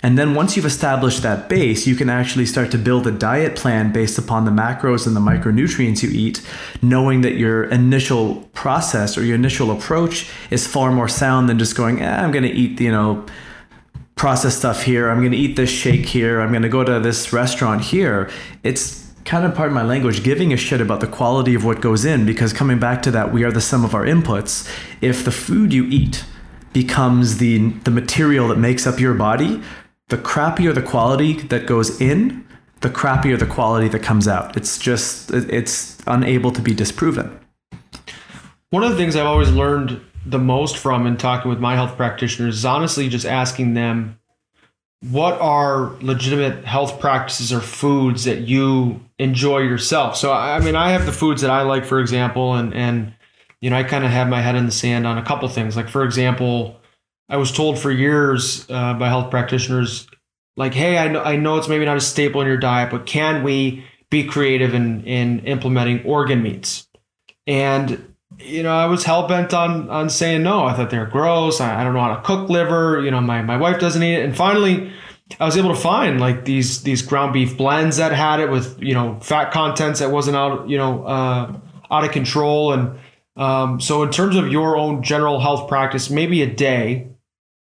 And then once you've established that base you can actually start to build a diet plan based upon the macros and the micronutrients you eat knowing that your initial process or your initial approach is far more sound than just going eh, i'm going to eat you know process stuff here. I'm going to eat this shake here. I'm going to go to this restaurant here. It's kind of part of my language giving a shit about the quality of what goes in because coming back to that, we are the sum of our inputs. If the food you eat becomes the the material that makes up your body, the crappier the quality that goes in, the crappier the quality that comes out. It's just it's unable to be disproven. One of the things I've always learned the most from in talking with my health practitioners is honestly just asking them what are legitimate health practices or foods that you enjoy yourself. So I mean, I have the foods that I like, for example, and and you know I kind of have my head in the sand on a couple things. Like for example, I was told for years uh, by health practitioners, like, hey, I know I know it's maybe not a staple in your diet, but can we be creative in in implementing organ meats? And you know, I was hell bent on on saying no. I thought they're gross. I, I don't know how to cook liver. You know, my my wife doesn't eat it. And finally, I was able to find like these these ground beef blends that had it with you know fat contents that wasn't out you know uh, out of control. And um, so, in terms of your own general health practice, maybe a day.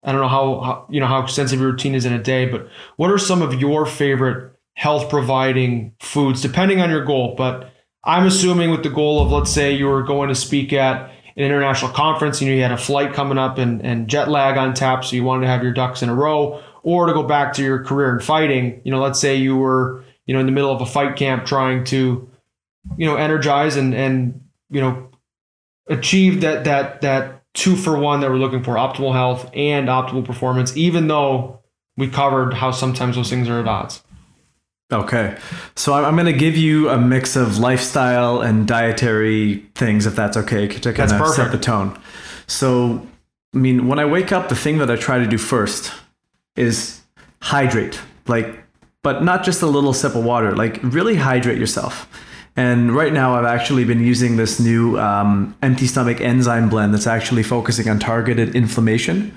I don't know how, how you know how extensive your routine is in a day, but what are some of your favorite health providing foods, depending on your goal? But I'm assuming with the goal of, let's say, you were going to speak at an international conference, you know, you had a flight coming up and, and jet lag on tap, so you wanted to have your ducks in a row, or to go back to your career in fighting, you know, let's say you were, you know, in the middle of a fight camp trying to, you know, energize and and you know, achieve that that that two for one that we're looking for, optimal health and optimal performance, even though we covered how sometimes those things are at odds. Okay. So I'm, going to give you a mix of lifestyle and dietary things, if that's okay, to kind of set the tone. So, I mean, when I wake up, the thing that I try to do first is hydrate. Like, but not just a little sip of water, like, really hydrate yourself. And right now, I've actually been using this new um, empty stomach enzyme blend that's actually focusing on targeted inflammation.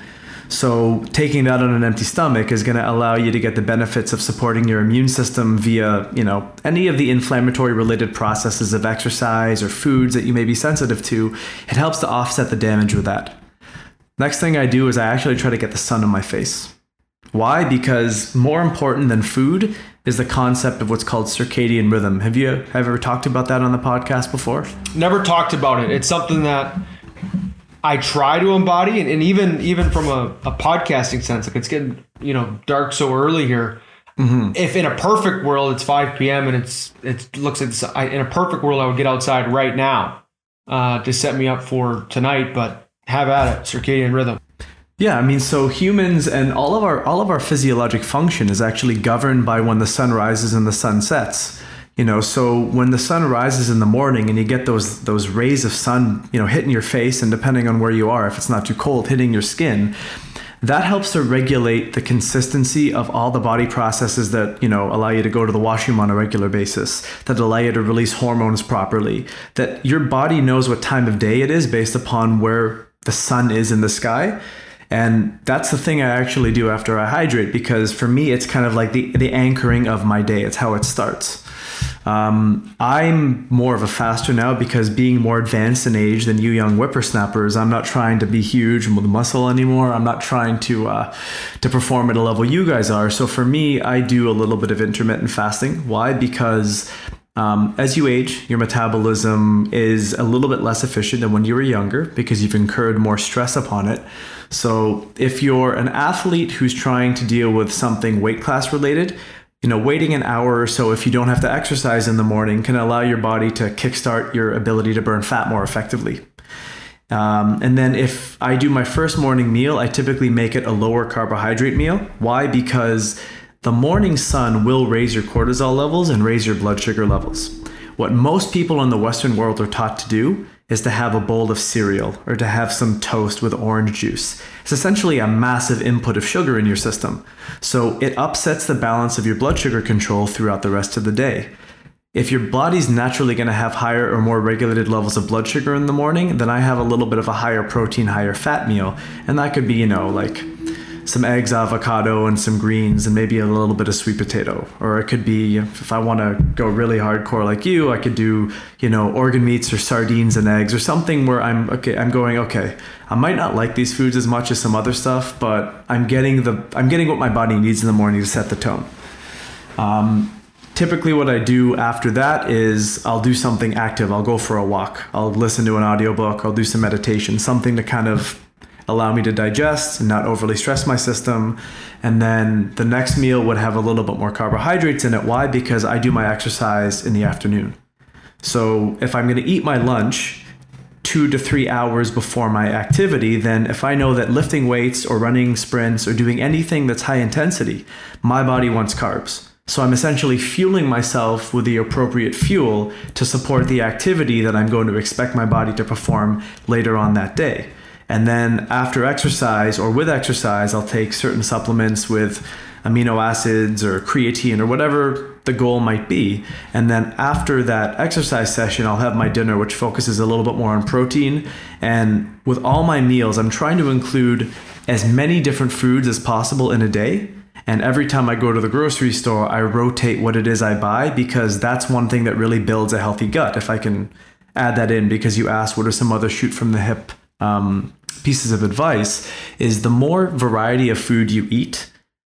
So taking that on an empty stomach is going to allow you to get the benefits of supporting your immune system via, you know, any of the inflammatory related processes of exercise or foods that you may be sensitive to. It helps to offset the damage with that. Next thing I do is I actually try to get the sun in my face. Why? Because more important than food is the concept of what's called circadian rhythm. Have you ever talked about that on the podcast before? Never talked about it. It's something that I try to embody, and, and even even from a, a, podcasting sense, like it's getting you know dark so early here. Mm-hmm. If in a perfect world it's 5 p.m. and it's it looks like this, I, in a perfect world I would get outside right now uh, to set me up for tonight, but have at it, circadian rhythm. Yeah, I mean, so humans and all of our all of our physiologic function is actually governed by when the sun rises and the sun sets. You know, so when the sun rises in the morning and you get those those rays of sun, you know, hitting your face, and depending on where you are, if it's not too cold, hitting your skin, that helps to regulate the consistency of all the body processes that you know allow you to go to the washroom on a regular basis that allow you to release hormones properly that your body knows what time of day it is based upon where the sun is in the sky and that's the thing I actually do after I hydrate because for me, it's kind of like the, the anchoring of my day. It's how it starts. Um, I'm more of a faster now because being more advanced in age than you young whippersnappers, I'm not trying to be huge with muscle anymore. I'm not trying to uh, to perform at a level you guys are. So for me, I do a little bit of intermittent fasting. Why? Because um, as you age, your metabolism is a little bit less efficient than when you were younger because you've incurred more stress upon it. So, if you're an athlete who's trying to deal with something weight class related, you know, waiting an hour or so if you don't have to exercise in the morning can allow your body to kickstart your ability to burn fat more effectively. Um, and then if I do my first morning meal, I typically make it a lower carbohydrate meal. Why? Because the morning sun will raise your cortisol levels and raise your blood sugar levels. What most people in the Western world are taught to do is to have a bowl of cereal or to have some toast with orange juice. It's essentially a massive input of sugar in your system. So it upsets the balance of your blood sugar control throughout the rest of the day. If your body's naturally going to have higher or more regulated levels of blood sugar in the morning, then I have a little bit of a higher protein, higher fat meal. And that could be, you know, like some eggs, avocado, and some greens, and maybe a little bit of sweet potato. Or it could be, if I want to go really hardcore like you, I could do, you know, organ meats or sardines and eggs or something where I'm okay. I'm going okay. I might not like these foods as much as some other stuff, but I'm getting the I'm getting what my body needs in the morning to set the tone. Um, typically what i do after that is i'll do something active i'll go for a walk i'll listen to an audiobook i'll do some meditation something to kind of allow me to digest and not overly stress my system. And then the next meal would have a little bit more carbohydrates in it. Why? Because I do my exercise in the afternoon. So if I'm going to eat my lunch two to three hours before my activity, then if I know that lifting weights or running sprints or doing anything that's high intensity, my body wants carbs. So I'm essentially fueling myself with the appropriate fuel to support the activity that I'm going to expect my body to perform later on that day. And then after exercise or with exercise, I'll take certain supplements with amino acids or creatine or whatever the goal might be. And then after that exercise session, I'll have my dinner, which focuses a little bit more on protein. And with all my meals, I'm trying to include as many different foods as possible in a day. And every time I go to the grocery store, I rotate what it is I buy because that's one thing that really builds a healthy gut. If I can add that in, because you asked what are some other shoot from the hip um, pieces of advice is the more variety of food you eat,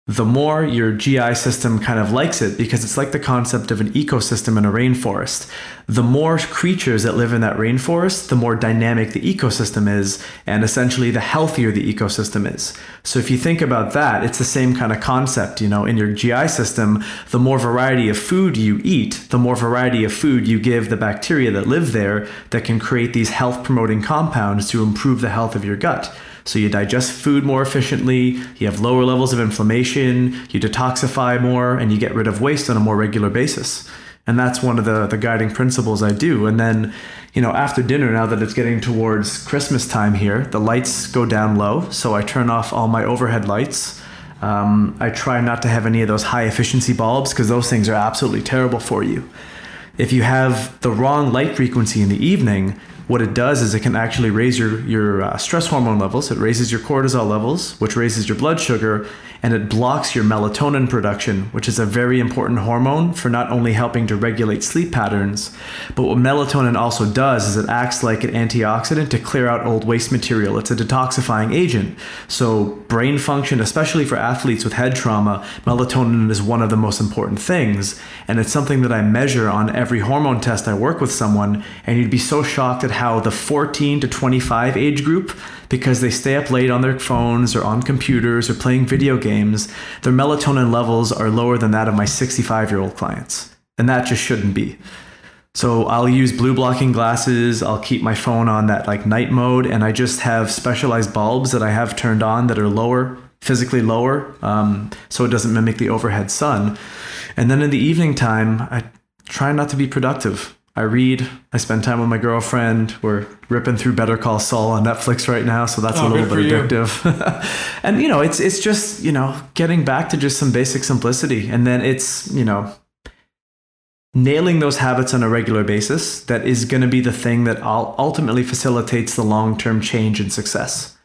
the more your GI system kind of likes it because it's like the concept of an ecosystem in a rainforest. The more creatures that live in that rainforest, the more dynamic the ecosystem is, and essentially the healthier the ecosystem is. So if you think about that, it's the same kind of concept. You know, in your GI system, the more variety of food you eat, the more variety of food you give the bacteria that live there that can create these health promoting compounds to improve the health of your gut. So you digest food more efficiently, you have lower levels of inflammation, you detoxify more, and you get rid of waste on a more regular basis. And that's one of the, the guiding principles I do. And then, you know, after dinner, now that it's getting towards Christmas time here, the lights go down low. So I turn off all my overhead lights. Um, I try not to have any of those high efficiency bulbs because those things are absolutely terrible for you. If you have the wrong light frequency in the evening, what it does is it can actually raise your your uh, stress hormone levels. It raises your cortisol levels, which raises your blood sugar, and it blocks your melatonin production, which is a very important hormone for not only helping to regulate sleep patterns, but what melatonin also does is it acts like an antioxidant to clear out old waste material. It's a detoxifying agent. So, brain function, especially for athletes with head trauma, melatonin is one of the most important things. And it's something that I measure on every hormone test I work with someone. And you'd be so shocked at how the 14 to 25 age group because they stay up late on their phones or on computers or playing video games, their melatonin levels are lower than that of my 65 year old clients. And that just shouldn't be. So I'll use blue blocking glasses, I'll keep my phone on that like night mode, and I just have specialized bulbs that I have turned on that are lower, physically lower, um, so it doesn't mimic the overhead sun. And then in the evening time, I try not to be productive. I read. I spend time with my girlfriend. We're ripping through Better Call Saul on Netflix right now, so that's Oh, a little bit for you. addictive. and you know, it's it's just you know getting back to just some basic simplicity, and then it's you know nailing those habits on a regular basis. That is going to be the thing that ultimately facilitates the long term change and success.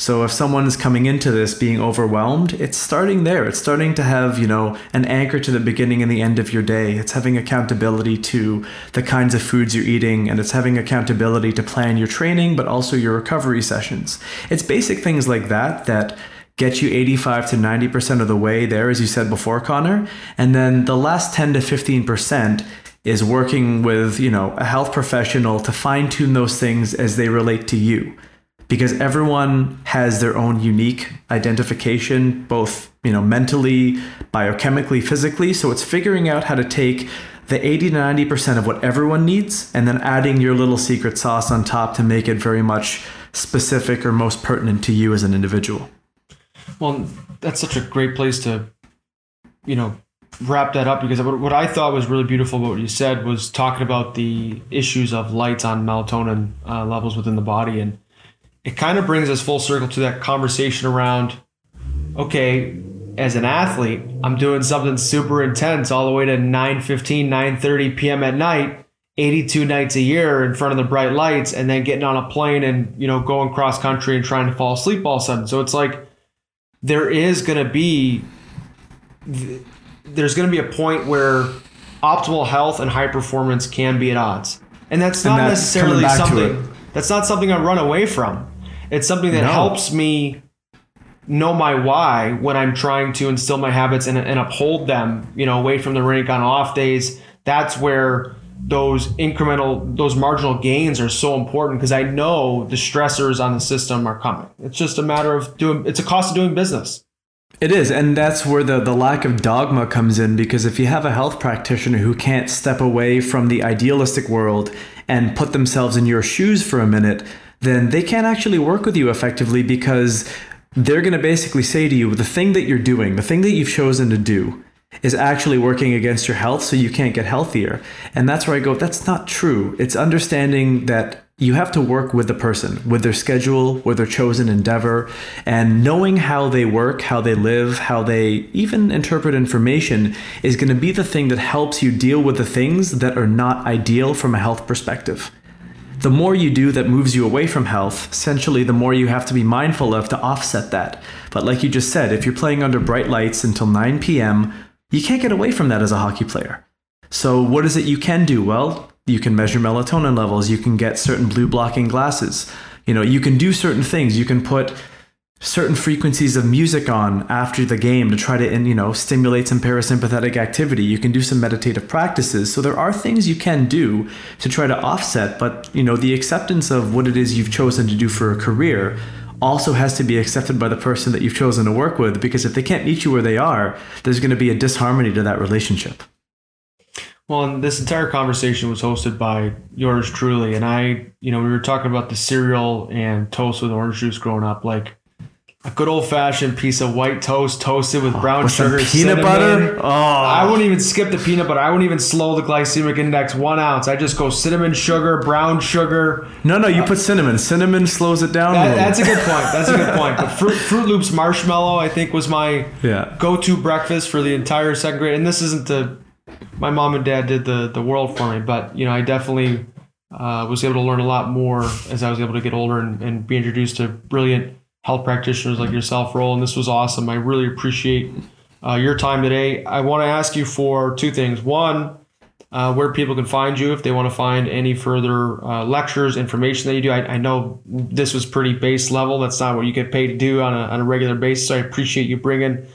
So if someone is coming into this being overwhelmed, it's starting there. It's starting to have, you know, an anchor to the beginning and the end of your day. It's having accountability to the kinds of foods you're eating and it's having accountability to plan your training but also your recovery sessions. It's basic things like that that get you 85 to 90% of the way there as you said before, Connor. And then the last 10 to 15% is working with, you know, a health professional to fine tune those things as they relate to you because everyone has their own unique identification both you know mentally biochemically physically so it's figuring out how to take the 80 to 90% of what everyone needs and then adding your little secret sauce on top to make it very much specific or most pertinent to you as an individual Well, that's such a great place to, you know, wrap that up because what, I thought was really beautiful about what you said was talking about the issues of lights on melatonin uh, levels within the body. And it kind of brings us full circle to that conversation around okay, as an athlete, I'm doing something super intense all the way to 9 15, 9 30 p.m. at night. 82 nights a year in front of the bright lights and then getting on a plane and you know going cross country and trying to fall asleep all of a sudden so it's like there is going to be there's going to be a point where optimal health and high performance can be at odds and that's And not that's necessarily coming back to something that's not something i run away from it's something that No. helps me know my why when i'm trying to instill my habits and, and uphold them you know away from the rink on off days. That's where those incremental those marginal gains are so important because i know the stressors on the system are coming. It's just a matter of doing it's a cost of doing business. It is, and that's where the, the lack of dogma comes in because if you have a health practitioner who can't step away from the idealistic world and put themselves in your shoes for a minute, then they can't actually work with you effectively because they're going to basically say to you, the thing that you're doing, the thing that you've chosen to do, is actually working against your health so you can't get healthier. And that's where I go, that's not true. It's understanding that you have to work with the person, with their schedule, with their chosen endeavor, and knowing how they work, how they live, how they even interpret information is going to be the thing that helps you deal with the things that are not ideal from a health perspective. The more you do that moves you away from health, essentially, the more you have to be mindful of to offset that. But like you just said, if you're playing under bright lights until 9 p.m., you can't get away from that as a hockey player. So, what is it you can do? Well, you can measure melatonin levels, you can get certain blue blocking glasses. You know, you can do certain things. You can put certain frequencies of music on after the game to try to you know stimulate some parasympathetic activity. You can do some meditative practices. So there are things you can do to try to offset but you know the acceptance of what it is you've chosen to do for a career also has to be accepted by the person that you've chosen to work with because if they can't meet you where they are there's going to be a disharmony to that relationship. Well, this entire conversation was hosted by yours truly, and I, you know, we were talking about the cereal and toast with orange juice growing up, like a good old fashioned piece of white toast toasted with brown with sugar, peanut cinnamon. butter? Oh. I wouldn't even skip the peanut butter. I wouldn't even slow the glycemic index one ounce. I just go cinnamon sugar, brown sugar. no no you put cinnamon cinnamon slows it down That, little. that's a good point. That's a good point. But Fruit, Fruit Loops marshmallow, I think, was my Yeah. go-to breakfast for the entire second grade. And this isn't the my mom and dad did the the world for me, but you know, I definitely uh, was able to learn a lot more as I was able to get older and, and be introduced to brilliant health practitioners like yourself, Roland. This was awesome. I really appreciate uh, your time today. I want to ask you for two things. One, uh, where people can find you if they want to find any further uh, lectures, information that you do. I, I, know this was pretty base level. That's not what you get paid to do on a, on a regular basis. So I appreciate you bringing,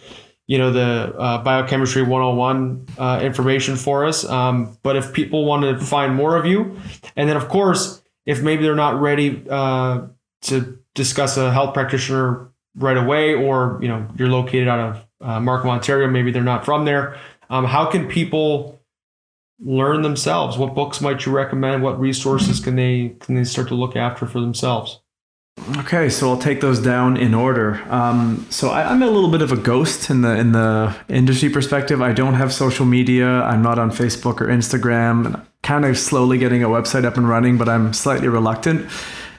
you know, the uh, biochemistry 101 uh, information for us. Um, but if people want to find more of you, and then of course, if maybe they're not ready uh, to discuss a health practitioner right away, or you know, you're located out of uh, Markham, Ontario, maybe they're not from there. Um, how can people learn themselves? What books might you recommend? What resources can they can they start to look after for themselves? Okay, so I'll take those down in order. Um, so I, am a little bit of a ghost in the in the industry perspective. I don't have social media. I'm not on Facebook or Instagram. Kind of slowly getting a website up and running, but I'm slightly reluctant.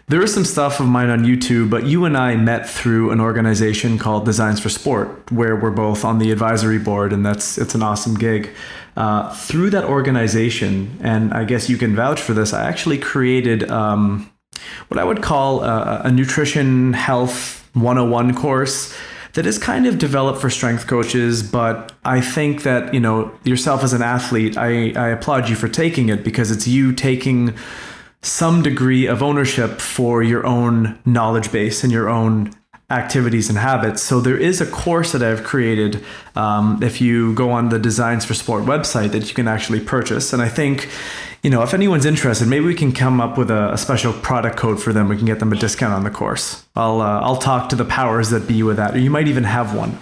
There is some stuff of mine on YouTube, but you and I met through an organization called Designs for Sport, where we're both on the advisory board, and that's it's an awesome gig. Uh, through that organization, and I guess you can vouch for this, I actually created um, what I would call a, a nutrition health 101 course that is kind of developed for strength coaches, but I think that, you know, yourself as an athlete, I, I applaud you for taking it because it's you taking some degree of ownership for your own knowledge base and your own activities and habits. So there is a course that I've created. Um, if you go on the Designs for Sport website, that you can actually purchase. And I think, you know, if anyone's interested, maybe we can come up with a, a special product code for them. We can get them a discount on the course. I'll uh, I'll talk to the powers that be with that, or you might even have one.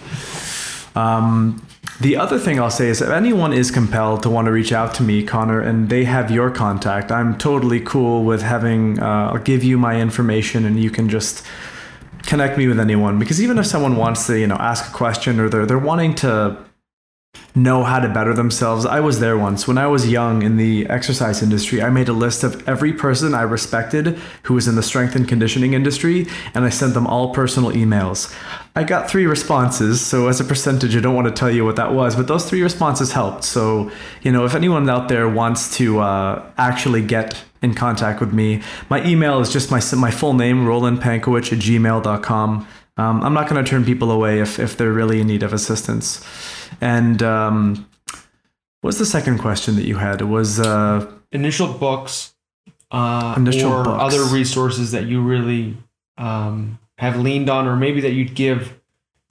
Um, the other thing I'll say is if anyone is compelled to want to reach out to me, Connor, and they have your contact, I'm totally cool with having, uh, I'll give you my information and you can just connect me with anyone. Because even if someone wants to, you know, ask a question or they're, they're wanting to know how to better themselves. I was there once. When I was young in the exercise industry, I made a list of every person I respected who was in the strength and conditioning industry, and I sent them all personal emails. I got three responses, so as a percentage, I don't want to tell you what that was, but those three responses helped. So, you know, if anyone out there wants to uh, actually get in contact with me, my email is just my, my full name, rolandpankewich at gmail.com. Um, I'm not going to turn people away if, if they're really in need of assistance. And um, what's the second question that you had? It was uh, initial books, uh, initial or books. other resources that you really um, have leaned on, or maybe that you'd give,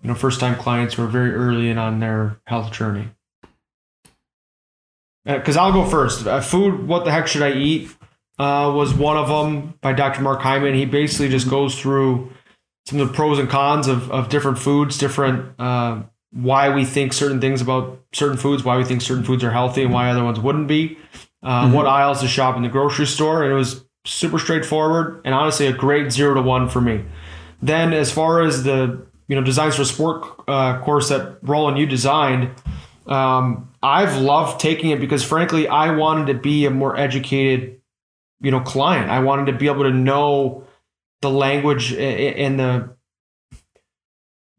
you know, first time clients who are very early in on their health journey. Because uh, I'll go first. Uh, food. What the heck should I eat? Uh, was one of them by Dr. Mark Hyman. He basically just goes through some of the pros and cons of, of different foods, different uh, why we think certain things about certain foods, why we think certain foods are healthy and why other ones wouldn't be, uh, mm-hmm. what aisles to shop in the grocery store. And it was super straightforward and honestly a great zero to one for me. Then, as far as the you know designs for sport uh, course that Roland you designed, um, I've loved taking it because frankly I wanted to be a more educated you know client. I wanted to be able to know the language and the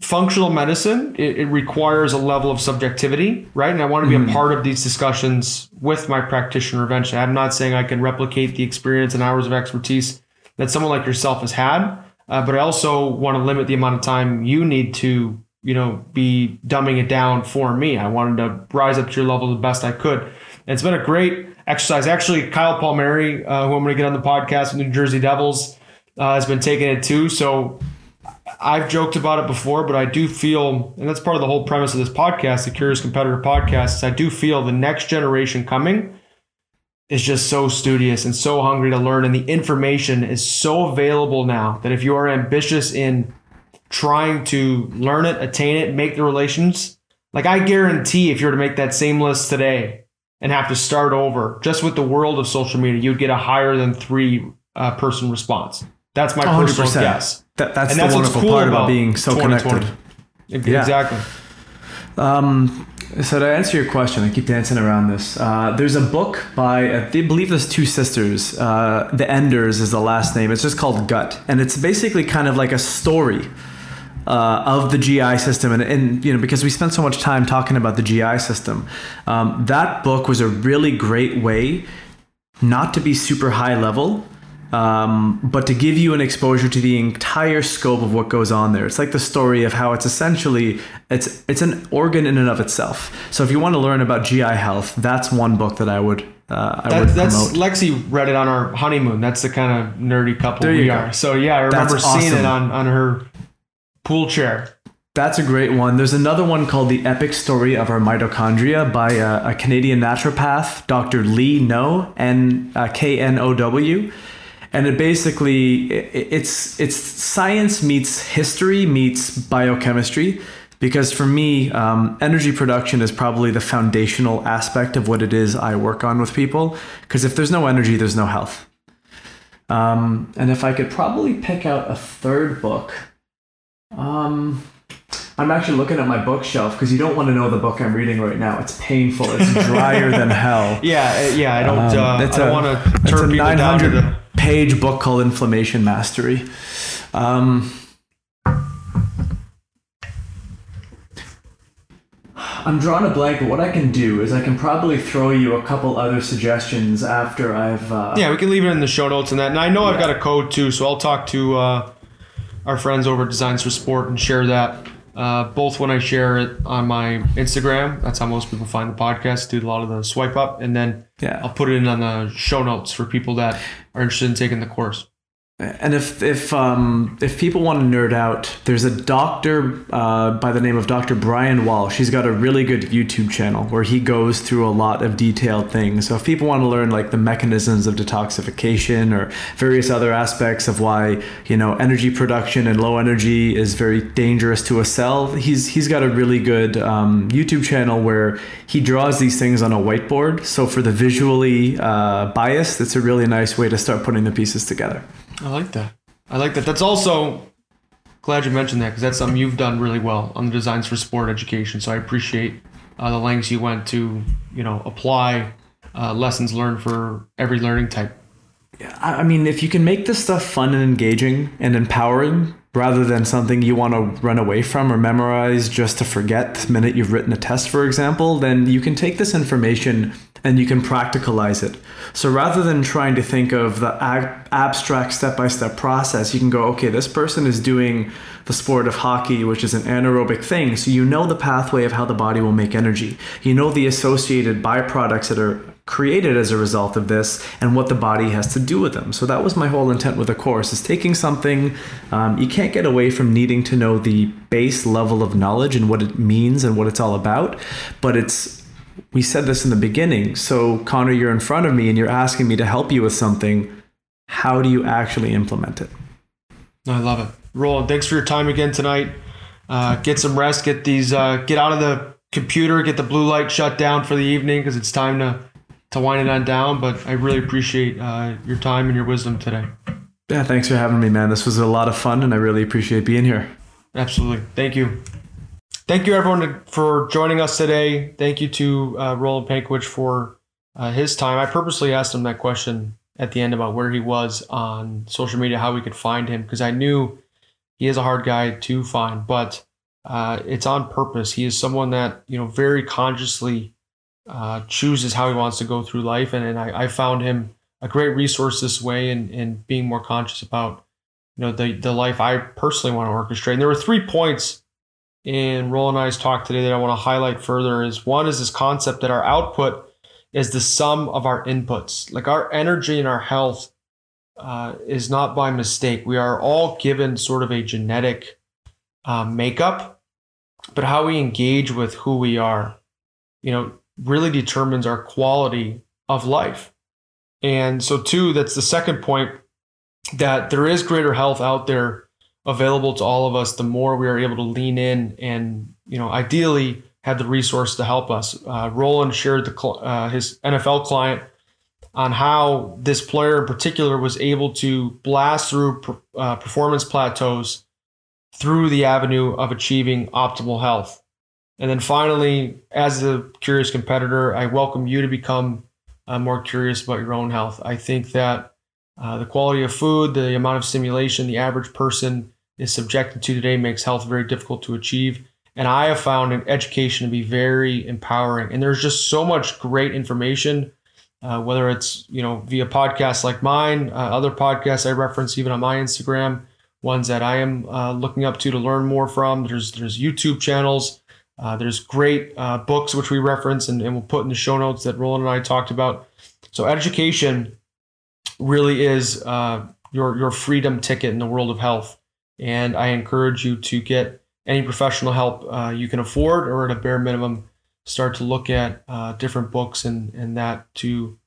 functional medicine it, it, requires a level of subjectivity right and i want to be mm. a part of these discussions with my practitioner eventually i'm not saying i can replicate the experience and hours of expertise that someone like yourself has had uh, but i also want to limit the amount of time you need to you know be dumbing it down for me. I wanted to rise up to your level the best i could. And it's been a great exercise. Actually kyle palmieri uh, who i'm going to get on the podcast with new jersey devils uh, has been taking it too. So I've joked about it before, but I do feel, and that's part of the whole premise of this podcast, the Curious Competitor podcast, is I do feel the next generation coming is just so studious and so hungry to learn. And the information is so available now that if you are ambitious in trying to learn it, attain it, make the relations, like I guarantee if you were to make that same list today and have to start over just with the world of social media, you'd get a higher than three uh, person response. That's my 100%. personal guess. That, that's, and that's the wonderful cool part about, being so connected. Yeah. Exactly. Um, so to answer your question, I keep dancing around this. Uh, there's a book by I believe there's two sisters. Uh, the Enders is the last name. It's just called Gut, and it's basically kind of like a story uh, of the GI system. And, and, you know because we spent so much time talking about the GI system, um, that book was a really great way not to be super high level, um, but to give you an exposure to the entire scope of what goes on there. It's like the story of how it's essentially it's it's an organ in and of itself. So if you want to learn about GI health, that's one book that I would uh, I That, would that's promote. Lexi read it on our honeymoon. That's the kind of nerdy couple we go. are. So yeah, I remember That's seeing it on on her pool chair. That's a great one. There's another one called The Epic Story of Our Mitochondria by a, a Canadian naturopath, Dr. Lee Know, N uh, K N O W. And it basically it's it's science meets history meets biochemistry. Because for me, um, energy production is probably the foundational aspect of what it is I work on with people. Because if there's no energy, there's no health. Um, and if I could probably pick out a third book, um, I'm actually looking at my bookshelf because you don't want to know the book I'm reading right now. It's painful. It's drier than hell. Yeah, yeah. I don't. Um, uh, I don't want to turn people down to 900 the. Page book called Inflammation Mastery. Um, I'm drawing a blank, but what I can do is I can probably throw you a couple other suggestions after I've. Uh, Yeah, we can leave it in the show notes and that. And I know I've got a code too, so I'll talk to uh, our friends over at Designs for Sport and share that. Uh, both when I share it on my Instagram, that's how most people find the podcast. Do a lot of the swipe up, and then Yeah. I'll put it in on the show notes for people that are interested in taking the course. And if if um, if people want to nerd out, there's a doctor uh, by the name of Dr. Bryan Walsh. He's got a really good YouTube channel where he goes through a lot of detailed things. So if people want to learn like the mechanisms of detoxification or various other aspects of why you know energy production and low energy is very dangerous to a cell, he's he's got a really good um, YouTube channel where he draws these things on a whiteboard. So for the visually uh, biased, it's a really nice way to start putting the pieces together. I like that. I like that. That's also glad you mentioned that because that's something you've done really well on the Designs for Sport education. So I appreciate uh, the lengths you went to, you know, apply uh, lessons learned for every learning type. I I mean, if you can make this stuff fun and engaging and empowering rather than something you want to run away from or memorize just to forget the minute you've written a test, for example, then you can take this information and you can practicalize it. So rather than trying to think of the ab- abstract step by step process, you can go, okay, this person is doing the sport of hockey, which is an anaerobic thing. So you know the pathway of how the body will make energy. You know the associated byproducts that are created as a result of this and what the body has to do with them. So that was my whole intent with the course is taking something um, you can't get away from needing to know the base level of knowledge and what it means and what it's all about, but it's we said this in the beginning. So Connor, you're in front of me and you're asking me to help you with something. How do you actually implement it? I love it. Roland, thanks for your time again tonight. Uh, get some rest. Get these. Uh, get out of the computer. Get the blue light shut down for the evening because it's time to to wind it on down. But I really appreciate uh, your time and your wisdom today. Yeah, thanks for having me, man. This was a lot of fun and I really appreciate being here. Absolutely. Thank you. Thank you, everyone, for joining us today. Thank you to uh, Roland Pankewich for uh, his time. I purposely asked him that question at the end about where he was on social media, how we could find him, because I knew he is a hard guy to find, but uh, it's on purpose. He is someone that you know very consciously uh, chooses how he wants to go through life, and, and I, I found him a great resource this way, and and being more conscious about you know the the life I personally want to orchestrate. And there were three points in Roland and I's talk today that I want to highlight further. Is one is this concept that our output is the sum of our inputs. Like our energy and our health uh, is not by mistake. We are all given sort of a genetic uh, makeup, but how we engage with who we are, you know, really determines our quality of life. And so, two, that's the second point that there is greater health out there available to all of us. The more we are able to lean in and, you know, ideally have the resource to help us. Uh, Roland shared the uh, his NFL client on how this player in particular was able to blast through uh, performance plateaus through the avenue of achieving optimal health. And then finally, as a curious competitor, I welcome you to become uh, more curious about your own health. I think that uh, the quality of food, the amount of stimulation the average person is subjected to today makes health very difficult to achieve. And I have found an education to be very empowering. And there's just so much great information uh, whether it's you know via podcasts like mine, uh, other podcasts I reference even on my Instagram, ones that I am uh, looking up to to learn more from. There's there's YouTube channels. Uh, there's great uh, books which we reference and, and we'll put in the show notes that Roland and I talked about. So education really is uh, your your freedom ticket in the world of health, and I encourage you to get any professional help uh, you can afford, or at a bare minimum, start to look at uh, different books and and that to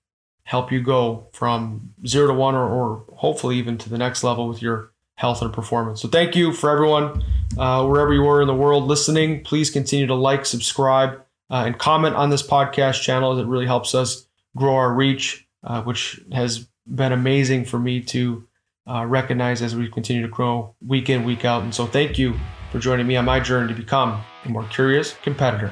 help you go from zero to one, or, or hopefully even to the next level with your health and performance. So thank you for everyone uh, wherever you are in the world listening. Please continue to like, subscribe, uh, and comment on this podcast channel. It really helps us grow our reach, uh, which has been amazing for me to uh, recognize as we continue to grow week in, week out. And so thank you for joining me on my journey to become a more curious competitor.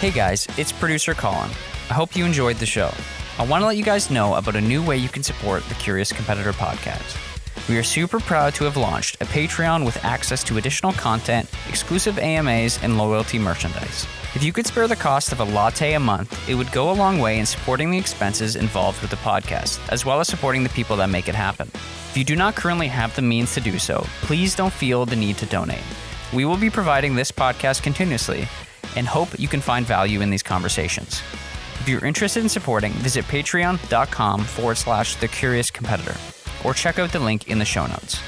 Hey guys, it's producer Colin. I hope you enjoyed the show. I want to let you guys know about a new way you can support the Curious Competitor podcast. We are super proud to have launched a Patreon with access to additional content, exclusive AMAs, and loyalty merchandise. If you could spare the cost of a latte a month, it would go a long way in supporting the expenses involved with the podcast, as well as supporting the people that make it happen. If you do not currently have the means to do so, please don't feel the need to donate. We will be providing this podcast continuously and hope you can find value in these conversations. If you're interested in supporting, visit patreon.com forward slash the curious competitor or check out the link in the show notes.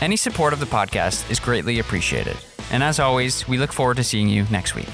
Any support of the podcast is greatly appreciated. And as always, we look forward to seeing you next week.